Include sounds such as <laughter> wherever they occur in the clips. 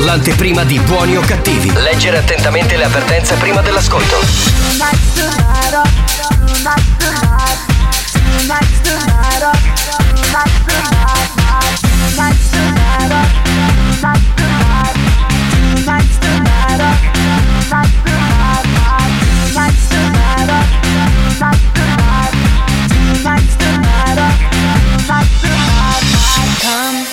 L'anteprima di buoni o cattivi. Leggere attentamente le avvertenze prima dell'ascolto. Come,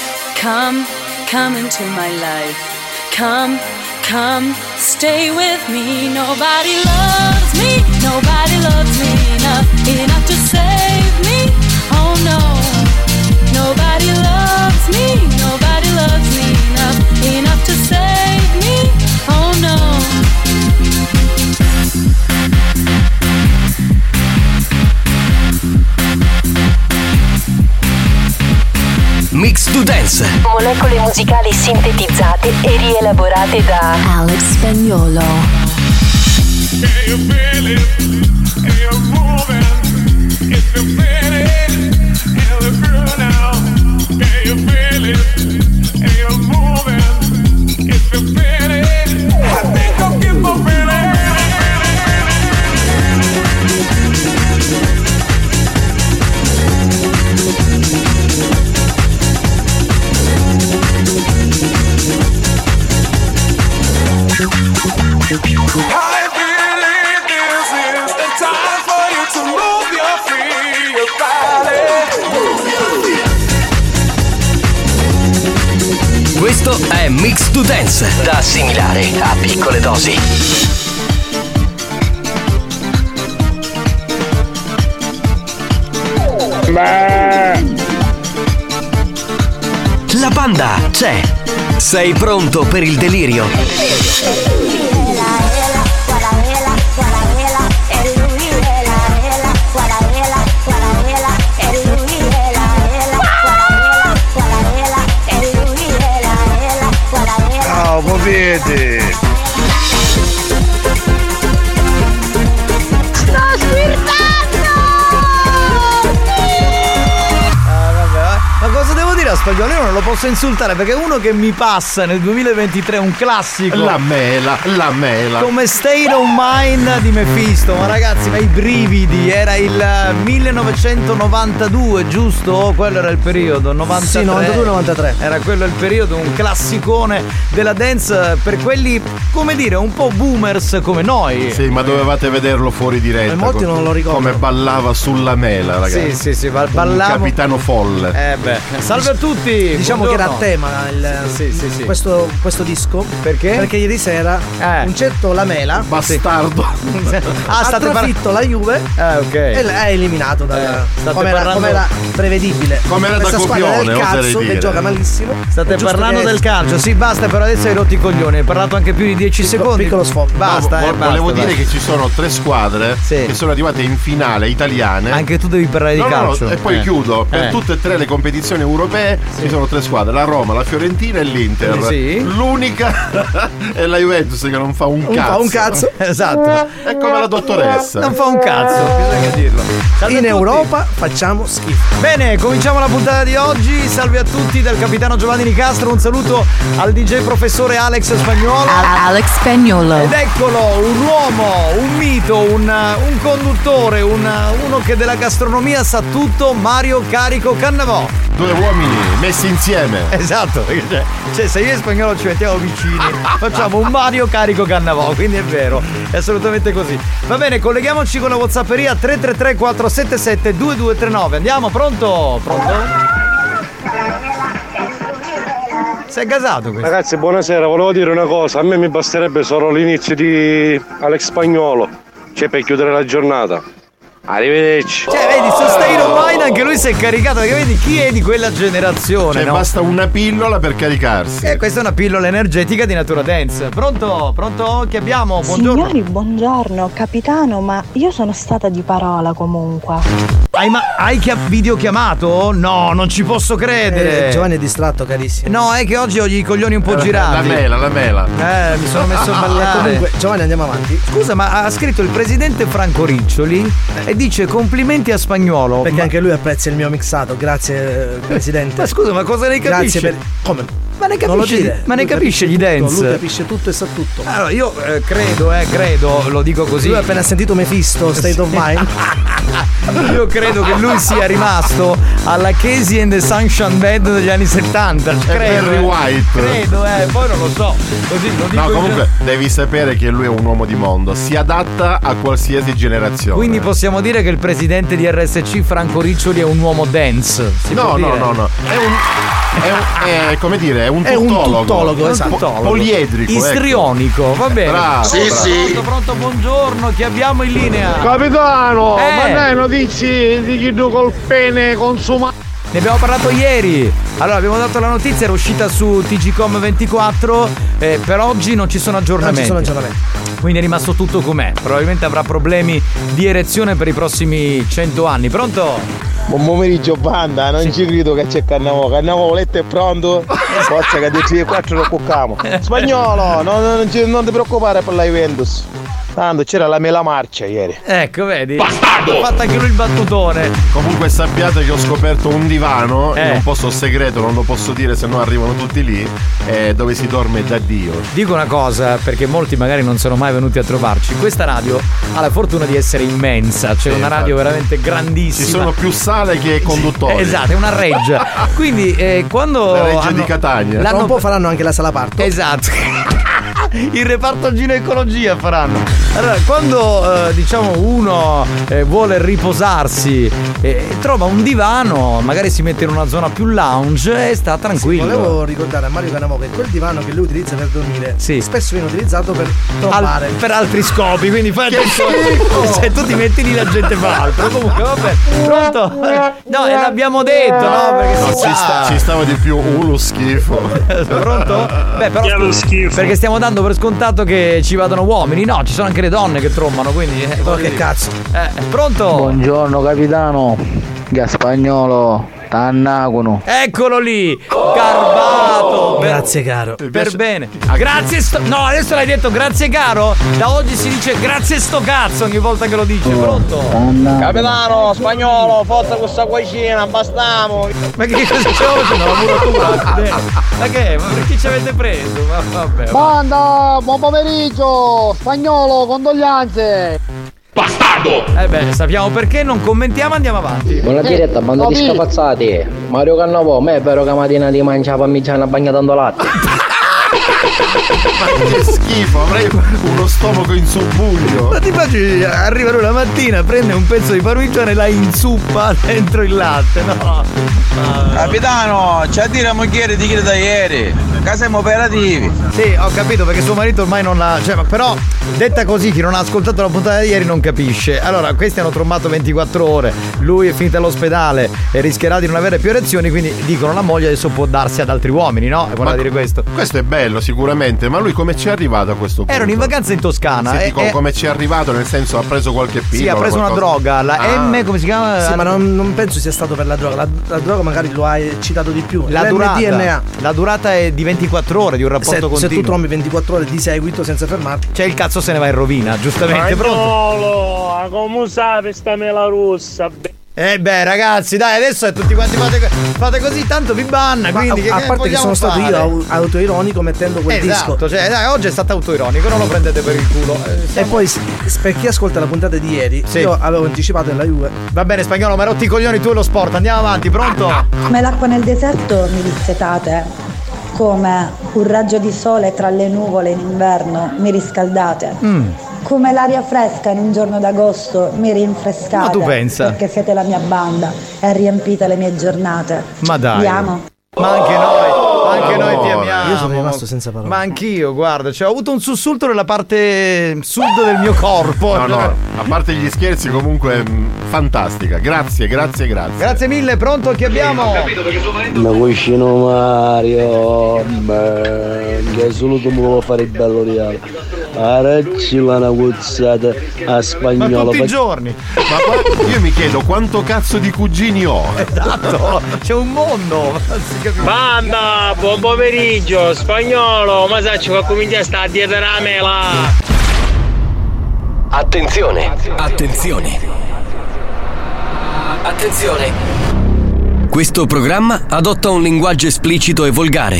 come, come into my life. Come, come, stay with me. Nobody loves me, nobody loves me enough, enough to save me. Oh no, nobody loves me, nobody loves me enough, enough to save me. To Dance, molecole musicali sintetizzate e rielaborate da Alex Spagnolo. Questo è Mix to Dance, da assimilare a piccole dosi. La banda c'è. Sei pronto per il delirio? Ciao, popete! Ma spagnolo, io non lo posso insultare perché uno che mi passa nel 2023 un classico. La mela, la mela. Come State of Mind di Mephisto, ma ragazzi, ma i brividi, era il 1992, giusto? Quello era il periodo, 93. Sì, 92-93. Era quello il periodo, un classicone della dance per quelli, come dire, un po' boomers come noi. Sì, ma dovevate vederlo fuori diretta. E molti non lo ricordano. Come ballava sulla mela, ragazzi. Sì, sì, sì, ba- Un ballavo. capitano folle. Eh beh, salve a tutti! Diciamo che era a buongiorno. tema il- Sì, sì, sì. Questo, questo disco. Perché? Perché ieri sera Eh. un certo Lamela Bastardo. <laughs> Ah, ha state par- trafitto la Juve Eh, ok. e l'ha eliminato dal Eh, state come, era, parlando- come era prevedibile. Come era da Questa squadra copione, del dire. che gioca malissimo. State parlando del calcio, sì, basta, però adesso hai rotto i coglioni. Hai parlato anche più di 10 secondi. piccolo sfogo. Basta, No, eh, basta, volevo basta. dire che ci sono tre squadre Sì. che sono arrivate in finale italiane. Anche tu devi parlare di No, no, no, calcio. e poi Eh. chiudo. Per Eh. tutte e tre le competizioni europee ci sono tre squadre: la Roma, la Fiorentina e l'Inter. Sì. L'unica <laughs> è la Juventus che non fa un Non cazzo. fa un cazzo. <laughs> Esatto. È come la dottoressa. Non fa un cazzo, bisogna dirlo. Salve In. Europa facciamo schifo. Bene, cominciamo la puntata di oggi. Salve a tutti dal capitano Giovanni Nicastro. Un saluto al DJ professore Alex Spagnuolo. Alex Spagnolo. Ed eccolo, un uomo, un mito, un, un conduttore, un- uno che della gastronomia sa tutto, Mario Carico Cannavò. Due uomini messi insieme. Esatto, cioè, cioè, se io e spagnolo ci mettiamo vicini, <laughs> facciamo un Mario Carico Cannavò, quindi è vero, è assolutamente così. Va bene, colleghiamoci con la Whatsapperia 333 477 2239. Andiamo, pronto? Pronto? Sei gasato questo? Ragazzi, buonasera, volevo dire una cosa, a me mi basterebbe solo l'inizio di Alex Spagnolo, cioè per chiudere la giornata. Arrivederci. Cioè, vedi, su State of Mind anche lui si è caricato, perché vedi chi è di quella generazione, Cioè, no? basta una pillola per caricarsi. Eh, questa è una pillola energetica di Natura Dance. Pronto? Pronto? Che abbiamo? Buongiorno. Signori, buongiorno, capitano, ma io sono stata di parola comunque. Hai, ma- hai chia- videochiamato? No, non ci posso credere. Eh, Giovanni è distratto, carissimo. No, è che oggi ho i coglioni un po' Eh, girati. La mela, la mela. Eh, mi sono messo a ballare. <laughs> comunque, Giovanni, andiamo avanti. Scusa, ma ha scritto il presidente Franco Riccioli e dice complimenti a spagnolo. Perché ma, anche lui apprezza il mio mixato. Grazie, eh, <laughs> presidente. ma scusa, ma cosa ne capisce? Grazie per. Come? Ma ne dire. ma ne Lui capisce gli capisce tutto, dance? Lui capisce tutto e sa tutto. Allora, io eh, credo, eh, credo, lo dico così. Lui ha appena sentito Mephisto, State of Mind. <laughs> Io credo che lui sia rimasto alla Casey and the Sunshine Band degli anni 70. Credo. Barry eh. White. Credo, eh, poi non lo so. Così lo dico No, comunque devi sapere che lui è un uomo di mondo, si adatta a qualsiasi generazione. Quindi possiamo dire che il presidente di RSC Franco Riccioli è un uomo dance. Si No, può no, dire? no, no. È un. È, un- è, come dire, è un È un tuttologo. tuttologo, Po- esatto. Poliedrico. ecco. Istrionico, va bene. Bravo, Sì, bravo. sì. Pronto, pronto, buongiorno, chi abbiamo in linea? Capitano, Eh. ma dai notizie di chi tu col pene consuma. Ne abbiamo parlato ieri. Allora, abbiamo dato la notizia, era uscita su TGCom 24. eh, per oggi non ci sono Non aggiornamenti. ci sono aggiornamenti. Quindi è rimasto tutto com'è. Probabilmente avrà problemi di erezione per i prossimi 100 anni. Pronto? Buon pomeriggio banda, non ci credo che c'è Cannavo, Cannavo letto è pronto? Forza che di 3 e 4 lo cuccamo. <laughs> Spagnolo, non, non non ti preoccupare per la Juventus. Tanto c'era la mela marcia ieri. Ecco, vedi? Ha fatto anche lui il battutone. Comunque sappiate che ho scoperto un divano Eh. in un posto segreto, non lo posso dire se no arrivano tutti lì, eh, dove si dorme da Dio. Dico una cosa, perché molti magari non sono mai venuti a trovarci. Questa radio ha la fortuna di essere immensa. C'è Sì, una radio infatti. veramente Ci grandissima. sono più sale che conduttori. Esatto, è una reggia. <laughs> Quindi eh, quando. La reggia hanno- di Catania. Tra L'hanno un po' faranno anche la sala parto. Esatto. Il reparto ginecologia faranno. Allora, quando eh, diciamo uno eh, vuole riposarsi e trova un divano, magari si mette in una zona più lounge e sta tranquillo. Volevo ricordare a Mario Canavo che quel divano che lui utilizza per dormire Sì. spesso viene utilizzato per Al- trombare. per altri scopi, quindi fai attenzione. <laughs> Se tu ti metti lì la gente fa altro. Comunque, vabbè, pronto? No, e l'abbiamo detto, no? Perché No, ci, sta- ci stava di più uh, lo schifo. Pronto? Beh, però scusa, perché stiamo dando per scontato che ci vadano uomini. No, ci sono anche le donne che trombano, quindi. Eh, Oh, che dire. cazzo. Eh, pronto? Buongiorno capitano, che spagnolo, t'annagono. Eccolo lì! Garbato! Per- Grazie caro. Per bene. Grazie sto. No, adesso l'hai detto grazie caro. Da oggi si dice grazie sto cazzo ogni volta che lo dice. Pronto? Capitano, spagnolo, forza questa cucina, bastiamo. Ma che cosa stiamo facendo? La muratura? <laughs> Ma che? Ma perché ci avete preso? Ma vabbè. Banda, buon pomeriggio! Spagnolo, condoglianze! Bastardo! Eh beh, sappiamo perché, non commentiamo, andiamo avanti. Buona diretta, banda di scapazzati. Mario Cannavò, me è vero che mattina ti mangia la parmigiana bagnata latte. <laughs> Ma che schifo, avrei uno stomaco in sobbuglio. Ma ti immagini, arriva lui la mattina, prende un pezzo di parmigiano e la inzuppa <laughs> dentro il latte, no? Capitano, c'è a dire a moglie di chi da ieri. Che siamo operativi. Sì, ho capito perché suo marito ormai non l'ha. Cioè, ma però, detta così, chi non ha ascoltato la puntata di ieri non capisce. Allora, questi hanno trombato 24 ore, lui è finito all'ospedale e rischierà di non avere più erezioni, quindi dicono la moglie adesso può darsi ad altri uomini, no? E vuole dire questo. Questo è bello sicuramente, ma lui come ci è arrivato a questo punto? Erano in vacanza in Toscana. Sì, e- dico, e- come ci è arrivato nel senso ha preso qualche pillola Sì, ha preso una qualcosa? droga, la Ah. M, come si chiama? Sì, ma non, non penso sia stato per la droga. La, la droga magari lo ha eccitato di più. La durata, DNA. la durata è di 24 ore di un Se, rapporto se continuo. tu trombi 24 ore di seguito senza fermarti. Cioè il cazzo se ne va in rovina, giustamente. Pronto? Spagnolo, come sai sta mela russa? Eh beh ragazzi, dai, adesso è tutti quanti fate, fate così, tanto vi banna, Ma quindi a, che, a parte che sono stato fare? io au- autoironico mettendo quel Esatto, disco. cioè dai, oggi è stato autoironico, non lo prendete per il culo. Eh, E poi per chi ascolta la puntata di ieri, Sì. io avevo anticipato nella Juve. Va bene spagnolo, ma rotti i coglioni tu e lo sport, andiamo avanti, pronto? Come l'acqua nel deserto mi dissetate. Come un raggio di sole tra le nuvole in inverno mi riscaldate. Mm. Come l'aria fresca in un giorno d'agosto mi rinfrescate. Ma tu pensa? Perché siete la mia banda e riempite le mie giornate. Ma dai. Vi amo. Ma anche noi, noi ti amiamo. Io sono rimasto senza parole. Ma anch'io, guarda, cioè, ho avuto un sussulto nella parte sud del mio corpo. No, no, a parte gli scherzi comunque mh, fantastica. Grazie, grazie, grazie. Grazie mille, pronto? Chi abbiamo? Ma cucino Mario, che solo tu mi vuoi fare il bello reale. Aracci la una guzzata a Ma spagnolo. tutti i giorni. Ma qua- io mi chiedo quanto cazzo di cugini ho. <laughs> Esatto, c'è un mondo. Banda, buon pomeriggio, spagnolo, ma sai che comincia sta dietro la mela. Attenzione, attenzione. Attenzione. Questo programma adotta un linguaggio esplicito e volgare,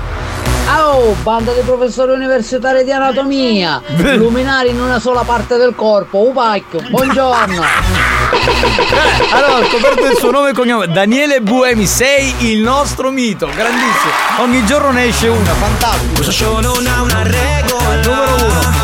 Oh, banda di professori universitari di anatomia! Luminari in una sola parte del corpo, Upacchio, buongiorno! Allora, ho scoperto il suo nome e cognome. Daniele Buemi, sei il nostro mito, grandissimo. Ogni giorno ne esce una, fantastico. Questo show non ha una regola. Numero uno.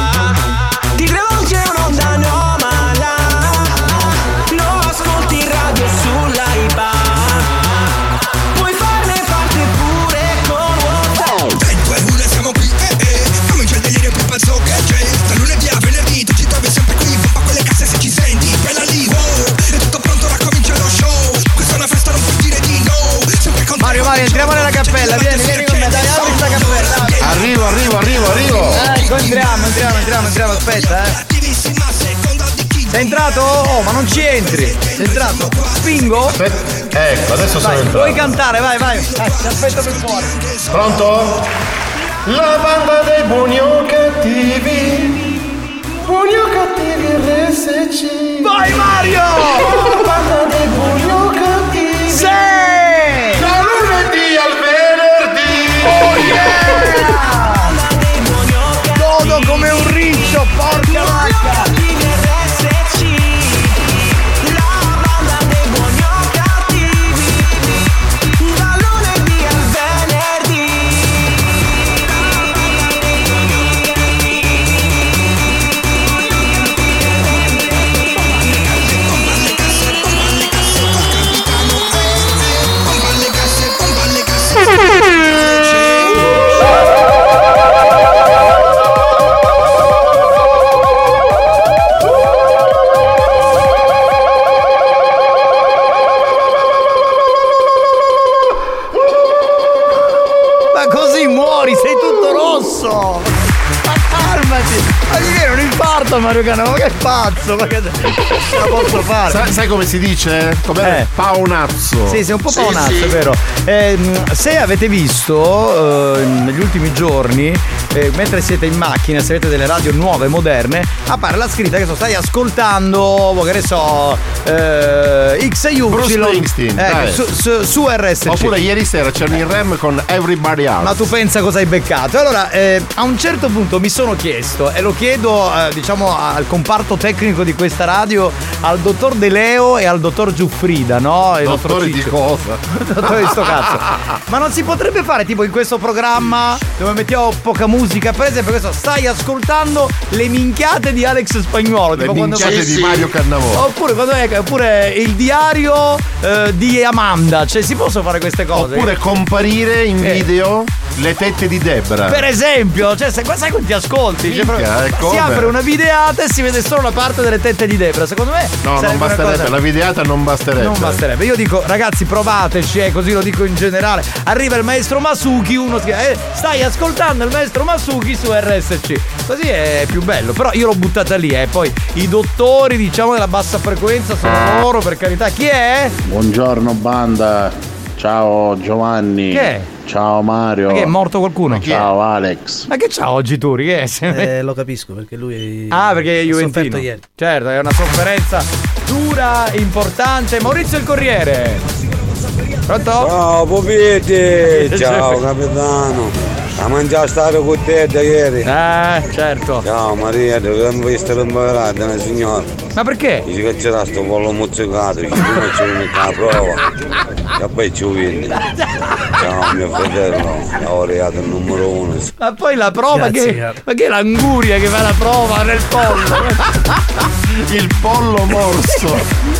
Aspetta, eh. Sei entrato? Oh, ma non ci entri. Sei entrato? Spingo? Ecco, adesso sono Vai, entrato. puoi cantare, vai, vai. Eh, ti aspetto per fuori. Pronto? La banda dei buoni o cattivi. Buoni o cattivi RSC. Vai Mario! La banda dei buoni o cattivi. Mario Cannavò, che pazzo, ma che ce la posso fare? Sai, sai come si dice? Com'è? Eh. Paonazzo. Sì, sei un po' paonazzo, è vero. Ehm, se avete visto eh, negli ultimi giorni, eh, mentre siete in macchina, se avete delle radio nuove, moderne, appare la scritta che so, stai ascoltando, boh, che ne so, eh, X e Y. Bruce Springsteen, dai. su, su, su RSC. Oppure ieri sera c'erano in rem con Everybody Else. Ma tu pensa cosa hai beccato? Allora, eh, a un certo punto mi sono chiesto, e lo chiedo, eh, diciamo, al comparto tecnico di questa radio, al dottor De Leo e al dottor Giuffrida, no? Il dottor Dottori di cosa? <laughs> Dottore di sto cazzo. <laughs> Ma non si potrebbe fare tipo in questo programma dove mettiamo poca musica, per esempio questo, stai ascoltando le minchiate di Alex Spagnuolo. Le tipo quando- minchiate di Mario Cannavò. Oppure, quando è- oppure il diario eh, di Amanda. Cioè, si possono fare queste cose. Oppure comparire in Eh. video le tette di Debra. Per esempio, cioè, sai, sai quanti ascolti? Cioè, Minchia, proprio- eh, si apre una videata e si vede solo la parte delle tette di Debra. Secondo me. No, non basterebbe, cosa- la videata non basterebbe. Non basterebbe. Io dico, ragazzi, provateci, eh, così lo dico in generale. Arriva il maestro Masuki, uno scrive, eh, stai ascoltando il maestro Masuki su RSC. Così è più bello. Però io l'ho buttata lì, eh. Poi i dottori, diciamo, della bassa frequenza sono loro, per carità. Chi è? Buongiorno banda, ciao Giovanni. Che è? Ciao Mario. Ma che è morto qualcuno? Ciao Alex. Ma che c'ha oggi Turi? Che è? Eh, lo capisco perché lui Ah, perché è Juventino. ieri. Certo, è una sofferenza dura, importante. Maurizio il Corriere. Pronto? Ciao Popete! <laughs> Ciao capitano! A mangiare stare con te da ieri! Eh, certo! Ciao Maria, dovremmo essere imparati una signora! Ma perché? Dice che c'era sto pollo mozzicato, dice come ci viene la prova! E poi ci viene! Ciao mio fratello, laureato numero uno! Ma poi la prova Grazie, che. Ma che è l'anguria che fa la prova nel pollo? Il pollo morso!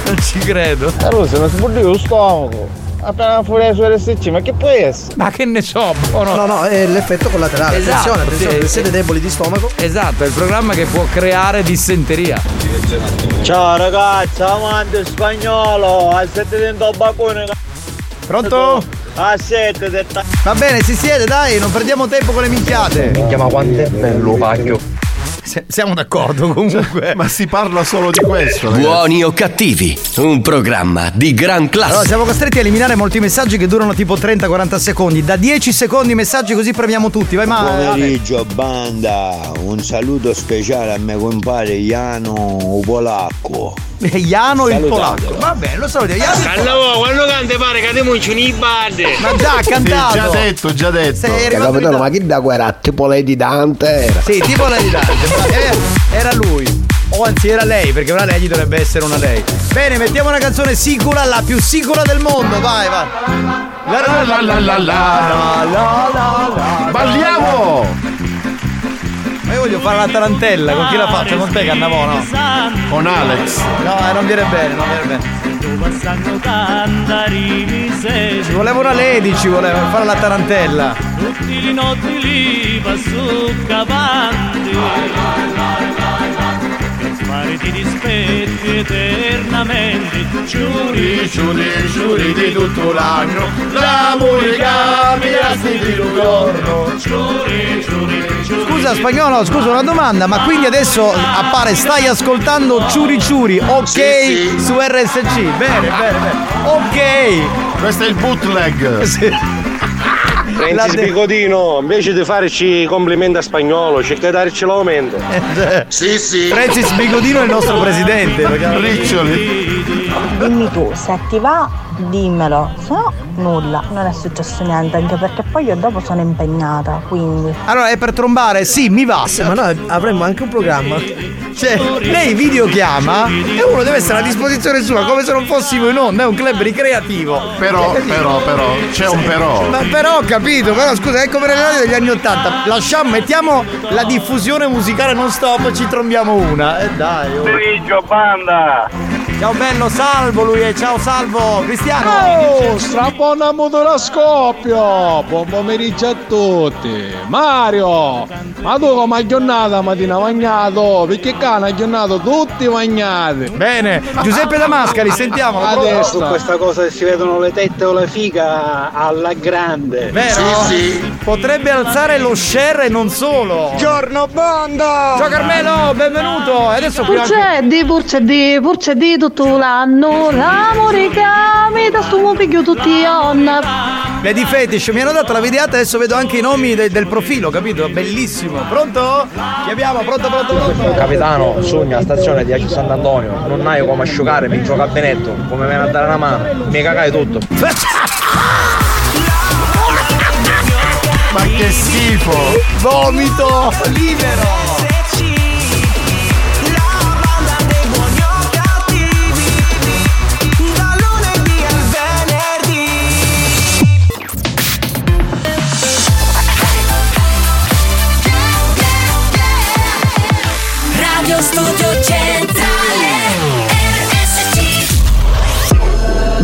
non ci credo. Allora, se non si può dire lo stomaco. Appena fuori su RSC, ma che può essere? Ma che ne so, buono. No, no, è l'effetto collaterale. Esatto, attenzione, attenzione, sì, se sì. siete deboli di stomaco. Esatto, è il programma che può creare dissenteria. Ciao ragazzi, amante spagnolo, al 7 dentro bacone. Pronto? A 7 detta. Va bene, si siede, dai, non perdiamo tempo con le minchiate. Minchia, ma quanto è bello, pacchio. Siamo d'accordo <laughs> comunque. Ma si parla solo di questo, ragazzi. Buoni o cattivi, un programma di gran classe. Allora, siamo costretti a eliminare molti messaggi che durano tipo 30-40 secondi. Da 10 secondi i messaggi così premiamo tutti. Vai, ma. Pomeriggio banda, un saluto speciale a mio compare Iano Polacco. Iano il polacco. Va bene, lo salutiamo. Iano il polacco. Cannavo, quando cante pare che ci nei bande. Ma già ha cantato. Già detto, già detto. Sei in capitano, ma chi da guerra? Tipo Lady Dante era. Sì, tipo la di Dante, era lui. O anzi era lei, perché una lei gli dovrebbe essere una lei. Bene, mettiamo una canzone sicura, la più sicura del mondo, vai, vai. La la la la la la la la la la. Balliamo! Voglio fare la tarantella, con chi la faccio? Con te Cannavò, no? Con Alex. No, eh, non viene bene, non viene bene. Ci voleva una lady, ci voleva fare la tarantella. Tutti i notti lì va su cavanti Mari ti rispetti eternamente Giuri, giuri, giuri di tutto l'anno La musica mi resti di un giorno Giuri, giuri, giuri Scusa spagnolo, scusa una domanda, ma quindi adesso appare stai ascoltando Ciuri Ciuri, ok su RSC. Bene, bene, bene. Ok. Questo è il bootleg. Sì. Francis de- Bigodino, invece di farci complimenti a spagnolo, cerca di darci l'aumento. Sì, sì. Francis Bigodino è il nostro presidente. Riccioli. Dimmi tu, se ti va, dimmelo, se no nulla, non è successo niente, anche perché poi io dopo sono impegnata, quindi. Allora è per trombare? Sì, mi va. Sì, ma noi avremmo anche un programma. Cioè, lei videochiama e uno deve essere a disposizione sua come se non fossimo in onda, è un club ricreativo. Però, però, però, c'è un però. Ma però ho capito, però scusa, è come nelle radio degli anni Ottanta. Lasciamo, mettiamo la diffusione musicale non stop, ci trombiamo una. E dai, oh. Pomeriggio banda! Ciao bello, salvo lui è, ciao salvo. Cristiano. Oh, strappona motora scoppio! Buon pomeriggio a tutti! Mario! Ma tu come hai giornata mattina bagnato? Perché cane ha giornato tutti bagnati! Bene, Giuseppe Damascali, sentiamo. Adesso Su questa cosa se si vedono le tette o la figa alla grande. Vero? Potrebbe alzare lo share e non solo. Giorno banda! Ciao Carmelo, benvenuto. E adesso qui anche- Purceddi, purceddi, purceddi tutto l'anno, l'amore che mi da sto figlio tutti onna. Lady Fetish mi hanno dato la videata, adesso vedo anche i nomi de- del profilo, capito? Bellissimo. Pronto? Chi abbiamo? Pronto, pronto, pronto? Capitano, sogna stazione di Aci Sant'Antonio, non hai come asciugare, mi gioca a Benetto, come viene a dare una mano, mi cagai tutto. <laughs> Ma che schifo! Vomito libero!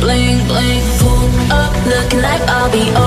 bling bling. Pull up, looking like Bobby. All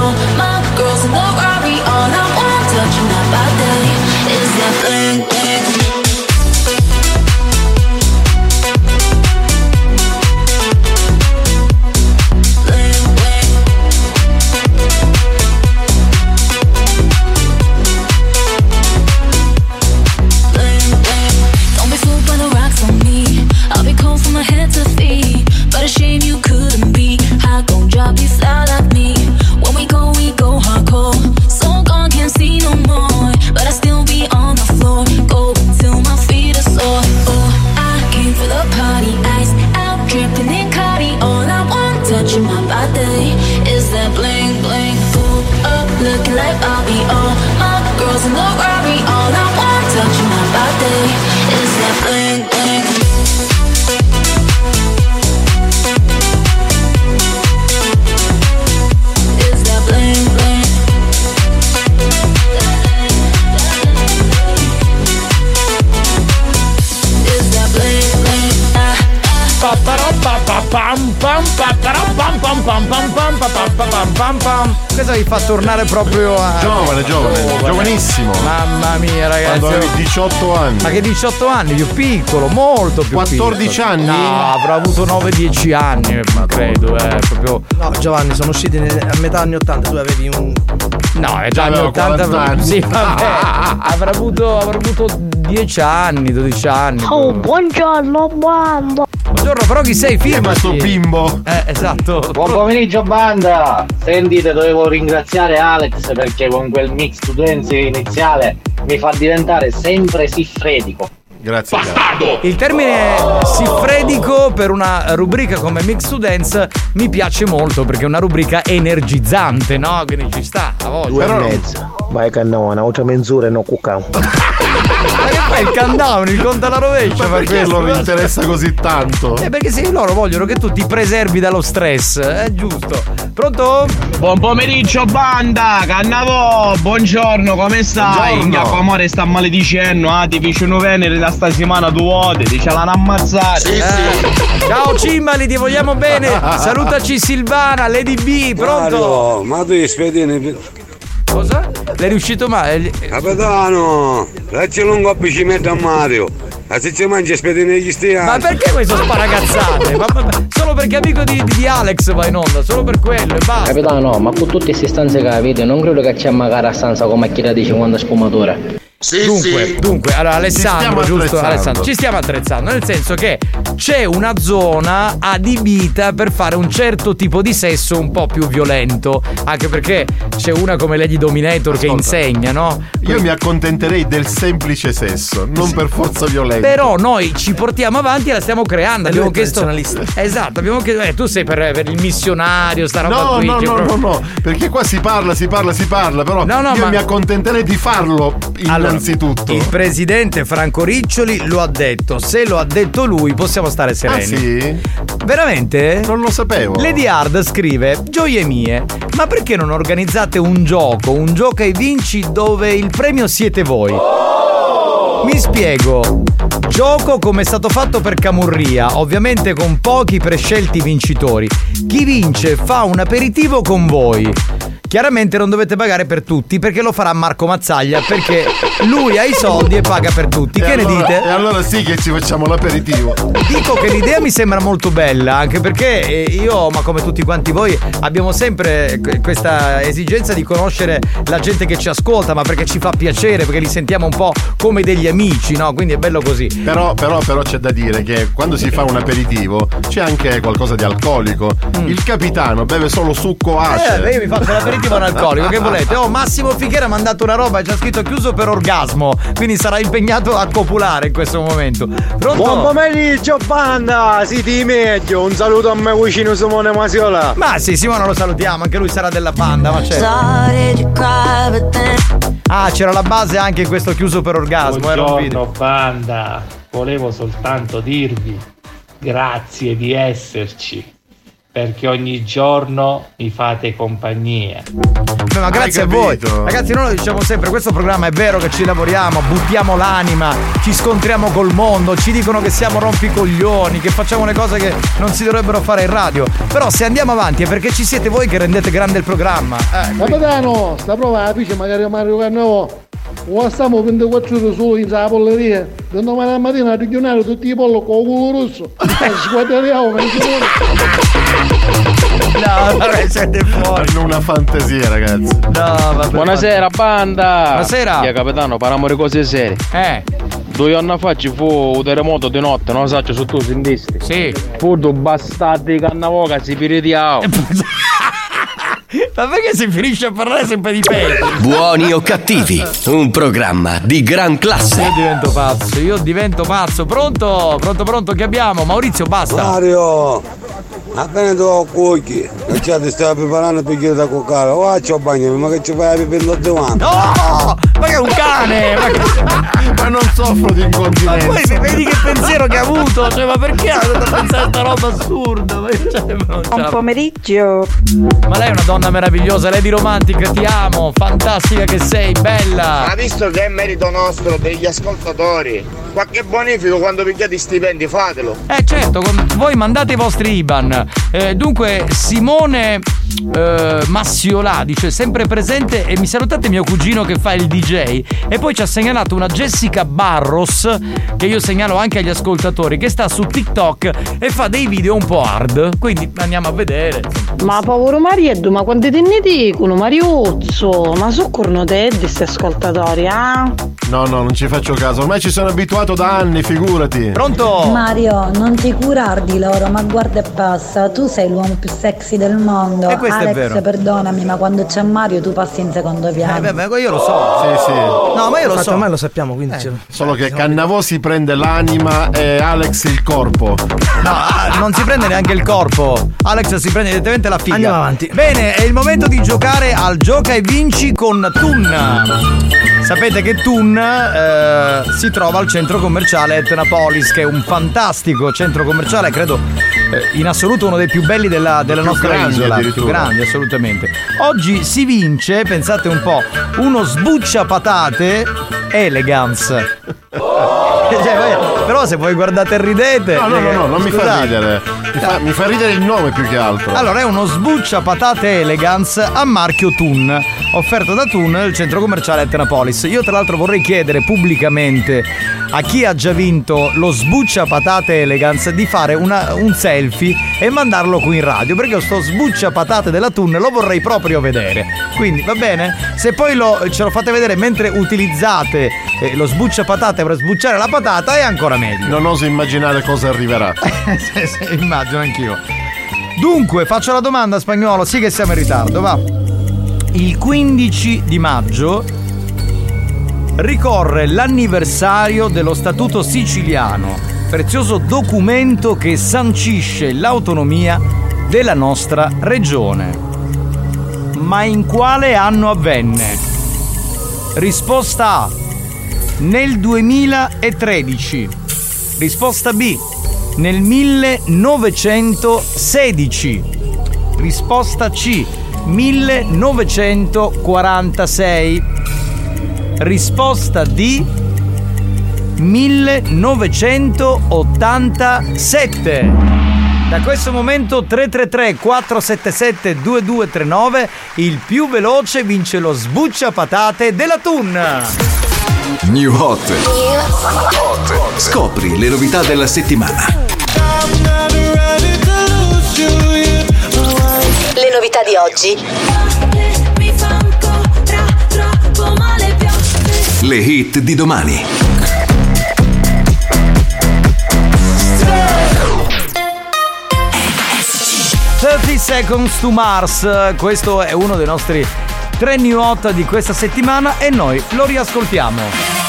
fa tornare proprio a. Giovane, giovane, giovanissimo. Mamma mia, ragazzi. Quando avevi 18 anni. Ma che 18 anni? Più piccolo, molto più 14 piccolo. anni? No, avrò avuto 9-10 anni, ma credo, eh, proprio. No, Giovanni, sono usciti a metà anni 80, tu avevi un. No, è già anni Avevo 80. 40 anni. Sì, vabbè. avrà avuto, avrà avuto 10 anni, 12 anni. Oh, buongiorno, bando. Buongiorno, però chi sei? Firma questo bimbo. Eh, esatto. Buon pomeriggio banda! Sentite, dovevo ringraziare Alex perché con quel mix to dance iniziale mi fa diventare sempre siffredico. Grazie. Il termine siffredico per una rubrica come Mix to Dance mi piace molto perché è una rubrica energizzante, no? Quindi ci sta, a voglia. Due e Però- mezzo. Vai cannone, altra mezz'ora e non cuccamo. <laughs> Ma che fai il countdown, il conto alla rovescia? Ma perché questo? loro interessa così tanto? Eh, perché se loro vogliono che tu ti preservi dallo stress, è giusto. Pronto? Buon pomeriggio banda, Cannavò, buongiorno, come stai? Buongiorno. Gnappo amore sta maledicendo, ah, ti vicino Venere da sta settimana tu vuote, ti ce l'hanno ammazzata. Eh. Ciao Cimbali, ti vogliamo bene. <laughs> Salutaci Silvana, Lady B, pronto? Mario, ma tu spedini. Cosa? L'hai riuscito male? Capitano, lasci lungo appicimento a Mario. Ma se ci mangi spedine negli stiani. Ma perché questo sparagazzate? Ma, ma- ma- solo perché è amico di, di Alex va in onda, solo per quello e basta. Capitano, ma con tutte queste stanze che avete, non credo che c'è magari a stanza con macchina di 50 sfumature. Dunque, dunque, allora Alessandro, giusto? Alessandro, ci stiamo attrezzando, nel senso che c'è una zona adibita per fare un certo tipo di sesso un po' più violento, anche perché c'è una come Lady Dominator che insegna, no? Io mi accontenterei del semplice sesso, non per forza violento. Però noi ci portiamo avanti e la stiamo creando. E Abbiamo chiesto. Esatto, abbiamo chiesto. eh, tu sei per, per il missionario, sta roba No, qui. no, no, no, proprio- no, perché qua si parla, si parla, si parla, però No, no, io ma- mi accontenterei di farlo innanzitutto. Il presidente Franco Riccioli lo ha detto. Se lo ha detto lui, possiamo stare sereni. Ah, sì? Veramente? Non lo sapevo. Lady Hard scrive: Gioie mie, ma perché non organizzate un gioco, un gioco ai vinci dove il premio siete voi? Mi spiego. Gioco come è stato fatto per Camurria, ovviamente con pochi prescelti vincitori. Chi vince fa un aperitivo con voi. Chiaramente non dovete pagare per tutti perché lo farà Marco Mazzaglia perché <laughs> lui ha i soldi e paga per tutti. E Che ne allora- dite? E allora sì che ci facciamo l'aperitivo. Dico che l'idea mi sembra molto bella, anche perché eh, io, ma come tutti quanti voi, abbiamo sempre que- questa esigenza di conoscere la gente che ci ascolta, ma perché ci fa piacere, perché li sentiamo un po' come degli amici, no? Quindi è bello così. Però, però, però c'è da dire che quando si fa un aperitivo c'è anche qualcosa di alcolico. Il capitano beve solo succo ace. Eh, io mi faccio l'aperitivo analcolico, che volete? Oh, Massimo Fichera ha mandato una roba, c'è scritto chiuso per orgasmo, quindi sarà impegnato a copulare in questo momento. Pronto? Buon pomeriggio banda, siete meglio, un saluto a me vicino Simone Masiola. Ma sì, Simone lo salutiamo, anche lui sarà della banda, ma certo. Ah, c'era la base anche in questo chiuso per orgasmo, era un video. Buongiorno banda, volevo soltanto dirvi grazie di esserci perché ogni giorno mi fate compagnia. Beh, ma grazie a voi. Ragazzi, noi lo diciamo sempre, questo programma è vero che ci lavoriamo, buttiamo l'anima, ci scontriamo col mondo, ci dicono che siamo rompicoglioni, che facciamo le cose che non si dovrebbero fare in radio. Però se andiamo avanti è perché ci siete voi che rendete grande il programma. Eh, Capitano, sta prova la magari Mario Cannavo. O stiamo 24 ore solo in polleria. Da domani mattina a richiunare tutti i pollo con il culo rosso. <laughs> Eh, Sguardariamo, ma No, vabbè, siete fuori. Hanno una fantasia, ragazzi. No, vabbè. Buonasera banda! Buonasera. Yeah, capitano, parliamo di cose serie. Eh. Due anni fa ci fu un terremoto di notte, non so se tu sentisti. Sì. Fu due bastardi di cannavoca, si piridiao. <laughs> Ma perché si finisce a parlare sempre di peggio? Buoni o cattivi, un programma di gran classe. Io divento pazzo, io divento pazzo. Pronto? Pronto, pronto, che abbiamo? Maurizio, basta. Mario, appena tu ho cuocchi, e già ti stai preparando per chiedere da cuccare, oh c'ho bagno, ma che ci fai a pipendo davanti? No! Ma che è un cane! Ma, che... <laughs> ma non soffro di Ma incontinenza. poi se vedi che pensiero che ha avuto, cioè, ma perché ha pensare a roba assurda? Ma, cioè, ma non Buon pomeriggio. ma lei è una donna meravigliosa, Lady Romantic, ti amo, fantastica che sei, bella. Ma visto che è merito nostro degli ascoltatori, qualche bonifico quando pigliate i stipendi fatelo. Eh certo, voi mandate i vostri IBAN. Eh, dunque, Simone eh, Massiolà dice sempre presente e mi salutate mio cugino che fa il DJ. E poi ci ha segnalato una Jessica Barros, che io segnalo anche agli ascoltatori, che sta su TikTok e fa dei video un po' hard. Quindi andiamo a vedere. Ma povero Marietto, ma quanti te ne dicono, Mariuzzo? Ma soccorno te di questi ascoltatori, ah? No, no, non ci faccio caso. Ormai ci sono abituato da anni, figurati. Pronto? Mario, non ti curar di loro, ma guarda e passa, tu sei l'uomo più sexy del mondo. E questo è Alex, vero. perdonami, ma quando c'è Mario tu passi in secondo piano. Eh, beh, beh, io lo so. Sì, sì. No, ma io lo Infatti, so. ormai lo sappiamo, quindi ce- Solo che Cannavò si prende l'anima e Alex il corpo. No, ah, non si prende neanche il corpo. Alex si prende direttamente la figa. Andiamo avanti. Bene, è il momento di giocare al gioca e vinci con Tun. Sapete che Tun eh, si trova al centro commerciale Etnapolis, che è un fantastico centro commerciale, credo eh, in assoluto uno dei più belli della, della più nostra isola. Più grandi, assolutamente. Oggi si vince, pensate un po', uno sbuccia patate elegance. <laughs> Cioè, voi- però se voi guardate e ridete. No, no, no, no, non mi fa scusate. ridere. Mi fa, mi fa ridere il nome più che altro. Allora, è uno sbuccia patate elegance a marchio Thun, offerto da Thun nel centro commerciale Etnapolis. Io, tra l'altro, vorrei chiedere pubblicamente a chi ha già vinto lo sbuccia patate elegance di fare una- un selfie e mandarlo qui in radio. Perché io sto sbuccia patate della Thun lo vorrei proprio vedere. Quindi, va bene? Se poi lo- ce lo fate vedere mentre utilizzate eh, lo sbuccia patate per sbucciare la patata, è ancora meglio. Non oso immaginare cosa arriverà. <laughs> Sì, sì, immagino anch'io. Dunque, faccio la domanda spagnolo, sì che siamo in ritardo, va. Il 15 di maggio ricorre l'anniversario dello Statuto siciliano, prezioso documento che sancisce l'autonomia della nostra regione. Ma in quale anno avvenne? Risposta A. Nel 2013. Risposta B. Nel 1916. Risposta C. 1946. Risposta D. 1987. Da questo momento 333 477 2239 il più veloce vince lo sbuccia patate della Tun. New Hot. Scopri le novità della settimana. Le novità di oggi. Le hit di domani. «30 Seconds to Mars, questo è uno dei nostri tre new hot di questa settimana e noi lo riascoltiamo.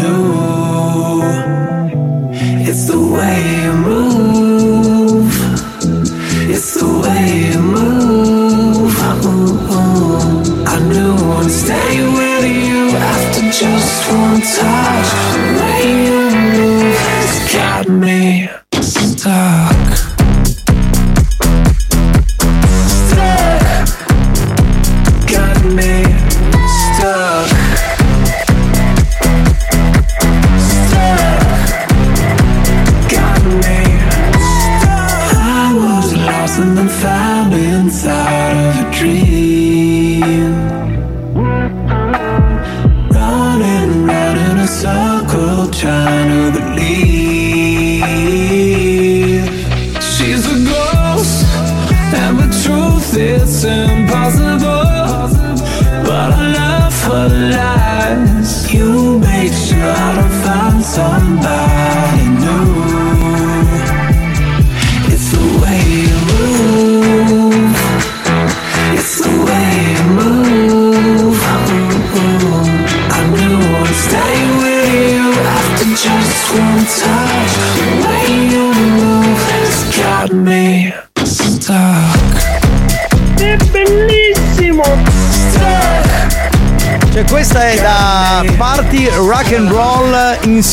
way you move. It's the way you move. Ooh, I knew I'd stay with you after just one touch.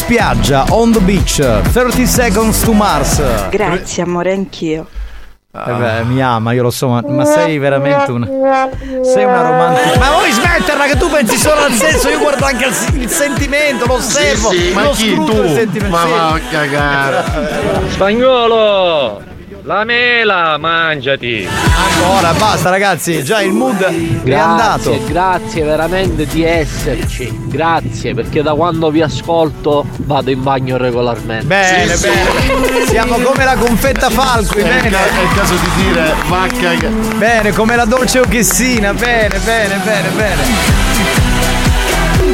Spiaggia, on the beach, 30 Seconds to Mars. Grazie amore, anch'io. Eh beh, mi ama, io lo so, ma, ma sei veramente una. Sei una romantica. Ma vuoi smetterla che tu pensi solo al senso? Io guardo anche il, il sentimento, lo osservo, Sì, sì, ma lo chi, tu? il sentimento. Ma sì. va a cagare. Spagnolo! La mela, mangiati! Ancora, basta ragazzi, già il mood è andato. Grazie, grazie veramente di esserci. Grazie, perché da quando vi ascolto vado in bagno regolarmente. Bene, bene. Siamo come la confetta Falco, È bene. ca- è il caso di dire va a cagare. Bene, come la dolce Ochessina, bene, bene, bene, bene.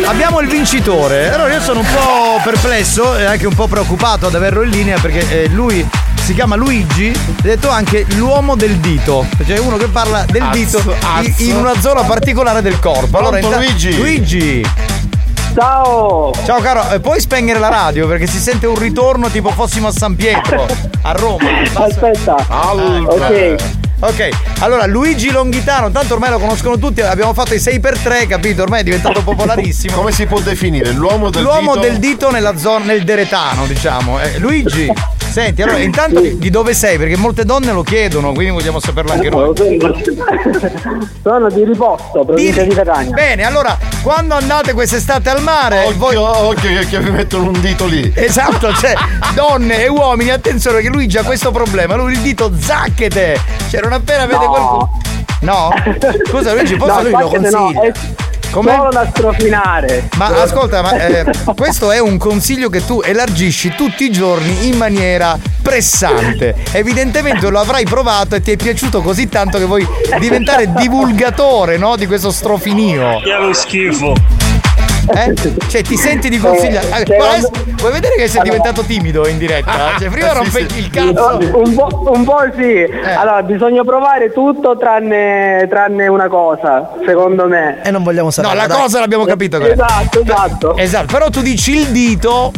Abbiamo il vincitore. Allora io sono un po' perplesso e anche un po' preoccupato ad averlo in linea perché eh, lui si chiama Luigi, è detto anche l'uomo del dito, cioè uno che parla del Azzo, dito in- azzo. in una zona particolare del corpo. Allora, Pronto, Luigi? Luigi, Ciao! Ciao caro, eh, puoi spegnere la radio perché si sente un ritorno tipo fossimo a San Pietro, a Roma. <laughs> Aspetta. Ok. Ok, allora Luigi Longhitano, tanto ormai lo conoscono tutti, abbiamo fatto i 6x3, capito? Ormai è diventato popolarissimo. Come si può definire? L'uomo del L'uomo dito? del dito nella zona, nel deretano, diciamo. Eh, Luigi, senti, allora intanto di, di dove sei? Perché molte donne lo chiedono, quindi vogliamo saperlo anche noi. Sono di riposto, provincia di Catania. Bene, allora, quando andate quest'estate al mare, voi... occhio che, vi mettono un dito lì. Esatto, <laughs> cioè, donne e uomini, attenzione che Luigi ha questo problema, lui il dito zacchete. Cioè, non appena vede No. qualcuno. No? <laughs> Scusa Luigi, forse No, lui lo zacchete no, consiglia. è Com'è? Solo da strofinare. Ma ascolta, ma eh, questo è un consiglio che tu elargisci tutti i giorni in maniera pressante. Evidentemente lo avrai provato e ti è piaciuto così tanto che vuoi diventare divulgatore, no? Di questo strofinio. Che lo schifo. Eh? Cioè ti senti di consigliare. Eh, cioè, adesso- vuoi vedere che sei Allora- diventato timido in diretta? <laughs> Cioè, prima Sì, rompevi sì. il cazzo. Un po', un po' sì. Eh. Allora, bisogna provare tutto tranne, tranne una cosa, secondo me. E non vogliamo No, la cosa l'abbiamo capito. Esatto, esatto. <laughs> Esatto, però tu dici il dito.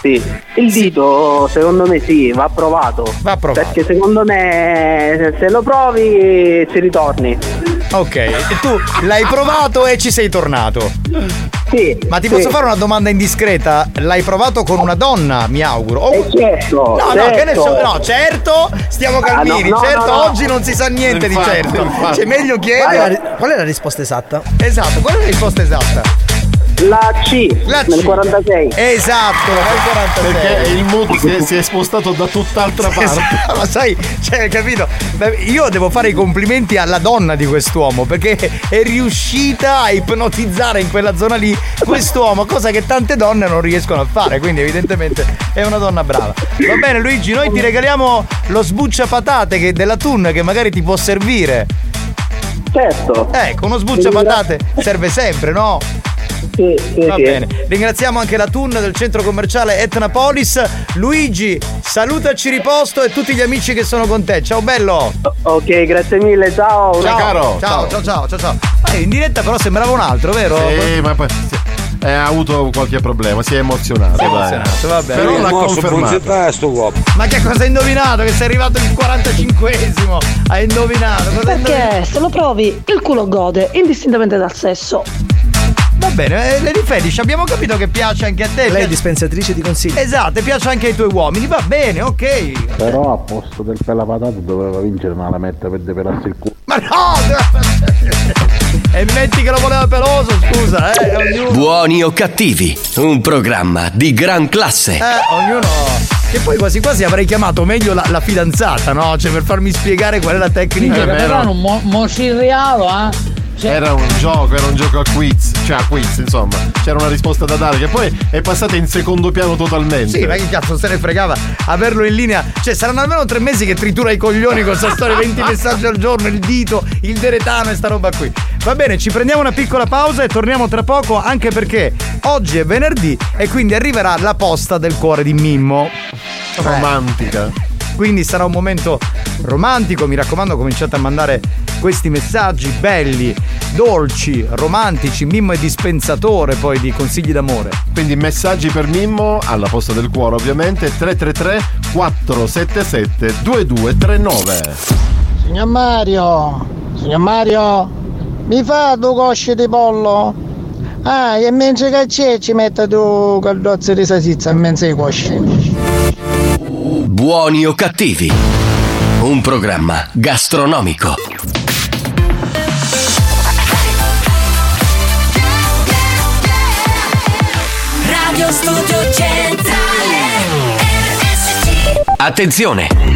Sì, il dito secondo me sì, va provato. Va provato. Perché secondo me se- se lo provi ci ritorni. Ok, e tu l'hai provato e ci sei tornato. Sì. Ma ti sì. posso fare una domanda indiscreta? L'hai provato con una donna, mi auguro? O- Eh, certo, No, no, certo. che ne so. No, certo, stiamo Ah, calmini. no, no, certo, no, no. oggi non si sa niente Infatti, di certo. infatti. C'è meglio Qual è, la, chiedere. qual è la risposta esatta? Esatto, qual è la risposta esatta? La C La nel C. 46. Esatto, nel 46. Perché il mood si è, si è spostato da tutt'altra <laughs> parte. Esatto, ma sai, cioè, capito? Io devo fare i complimenti alla donna di quest'uomo perché è riuscita a ipnotizzare in quella zona lì quest'uomo, cosa che tante donne non riescono a fare, quindi evidentemente è una donna brava. Va bene Luigi, noi ti regaliamo lo sbuccia patate che, della Tun che magari ti può servire. Certo. Ecco, uno sbuccia patate serve sempre, no? Sì, sì, Va sì. bene. Ringraziamo anche la Tun del centro commerciale Etnapolis. Luigi, salutaci riposto e tutti gli amici che sono con te. Ciao bello. Ok, grazie mille, ciao. Ciao, ciao, ciao, ciao, ciao, ciao. Eh, in diretta però sembrava un altro, vero? Sì, ma poi eh, ha avuto qualche problema, si è emozionato. Si è emozionato, va bene. Però l'ha confermato. uomo. Ma che cosa hai indovinato? Che sei arrivato il 45esimo? Hai indovinato? Cosa hai indovinato? Perché se lo provi, il culo gode, indistintamente dal sesso. Va bene, eh, Lady Fetish, abbiamo capito che piace anche a te. Lei è dispensatrice di consigli. Esatto, e piace anche ai tuoi uomini, va bene, ok. Però a posto del pella patata doveva vincere una lametta per depelarsi il culo. Ma no! <laughs> E metti che lo voleva peloso, scusa, eh. Ognuno. Buoni o cattivi, un programma di gran classe. Eh, ognuno. Che poi quasi quasi avrei chiamato meglio la, la fidanzata, no? Cioè per farmi spiegare qual è la tecnica. Però non mo, mo ci realo, eh. Cioè, Era un gioco, era un gioco a quiz, cioè a quiz, insomma. C'era una risposta da dare che poi è passata in secondo piano totalmente. Sì, ma che cazzo se ne fregava averlo in linea? Cioè, saranno almeno tre mesi che tritura i coglioni con questa storia, 20 <laughs> messaggi al giorno, il dito, il deretano e sta roba qui. Va bene, ci prendiamo una piccola pausa e torniamo tra poco, anche perché oggi è venerdì e quindi arriverà la posta del cuore di Mimmo. Romantica. Quindi sarà un momento romantico, mi raccomando cominciate a mandare questi messaggi belli, dolci, romantici, Mimmo è dispensatore poi di consigli d'amore. Quindi messaggi per Mimmo alla posta del cuore ovviamente 333 477 2239. Signor Mario, signor Mario, mi fa due cosce di pollo? Ah, e mentre che c'è ci mette due caldozze di salsiccia mezzo ai cosci. Buoni o cattivi, un programma gastronomico. Radio Studio Centrale Attenzione!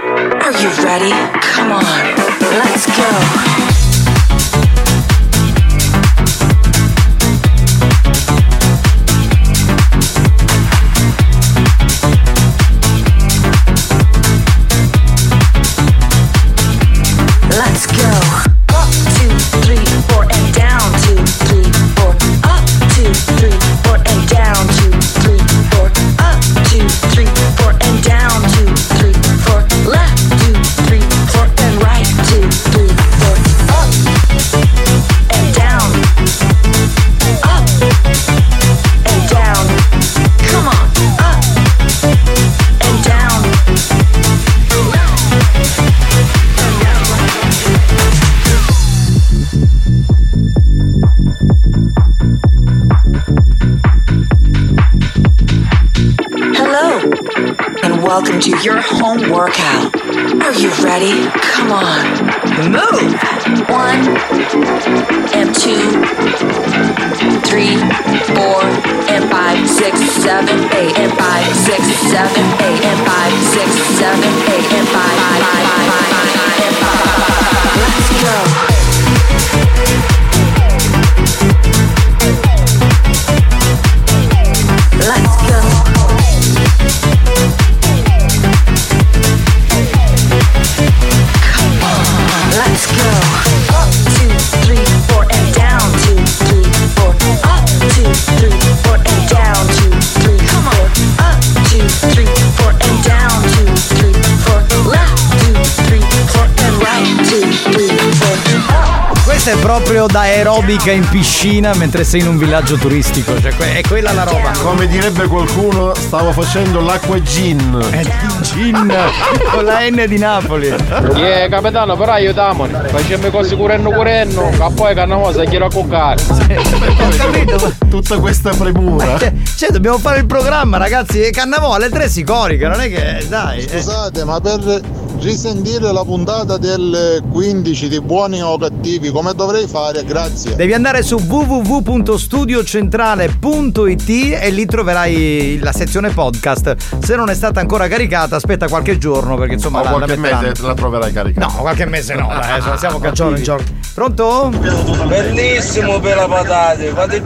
Are you ready? Come on, let's go. Ready? Come on. Move. One and two, three, four and five, six, seven, eight and five, six, seven, eight and five, six, seven, Questa è proprio da aerobica in piscina mentre sei in un villaggio turistico. Cioè, que- è quella la roba. Come direbbe qualcuno, stavo facendo l'acqua gin. È gin con la N di Napoli. Yeah, capitano, però aiutiamoli. Facciamo cose curendo curendo, che poi che una cosa gliela cuccare. Tutta questa premura. Cioè, cioè, dobbiamo fare il programma, ragazzi. E Cannavò alle tre si corica, non è che. Dai. eh. Scusate, ma per risentire la puntata del 15 di buoni o cattivi, come dovrei fare? Grazie. Devi andare su www.studiocentrale.it e lì troverai la sezione podcast. Se non è stata ancora caricata, aspetta qualche giorno perché insomma O la, qualche la mese la troverai caricata. No, qualche mese no, dai, siamo <laughs> cattivi. Pronto? Bellissimo per la patate, fate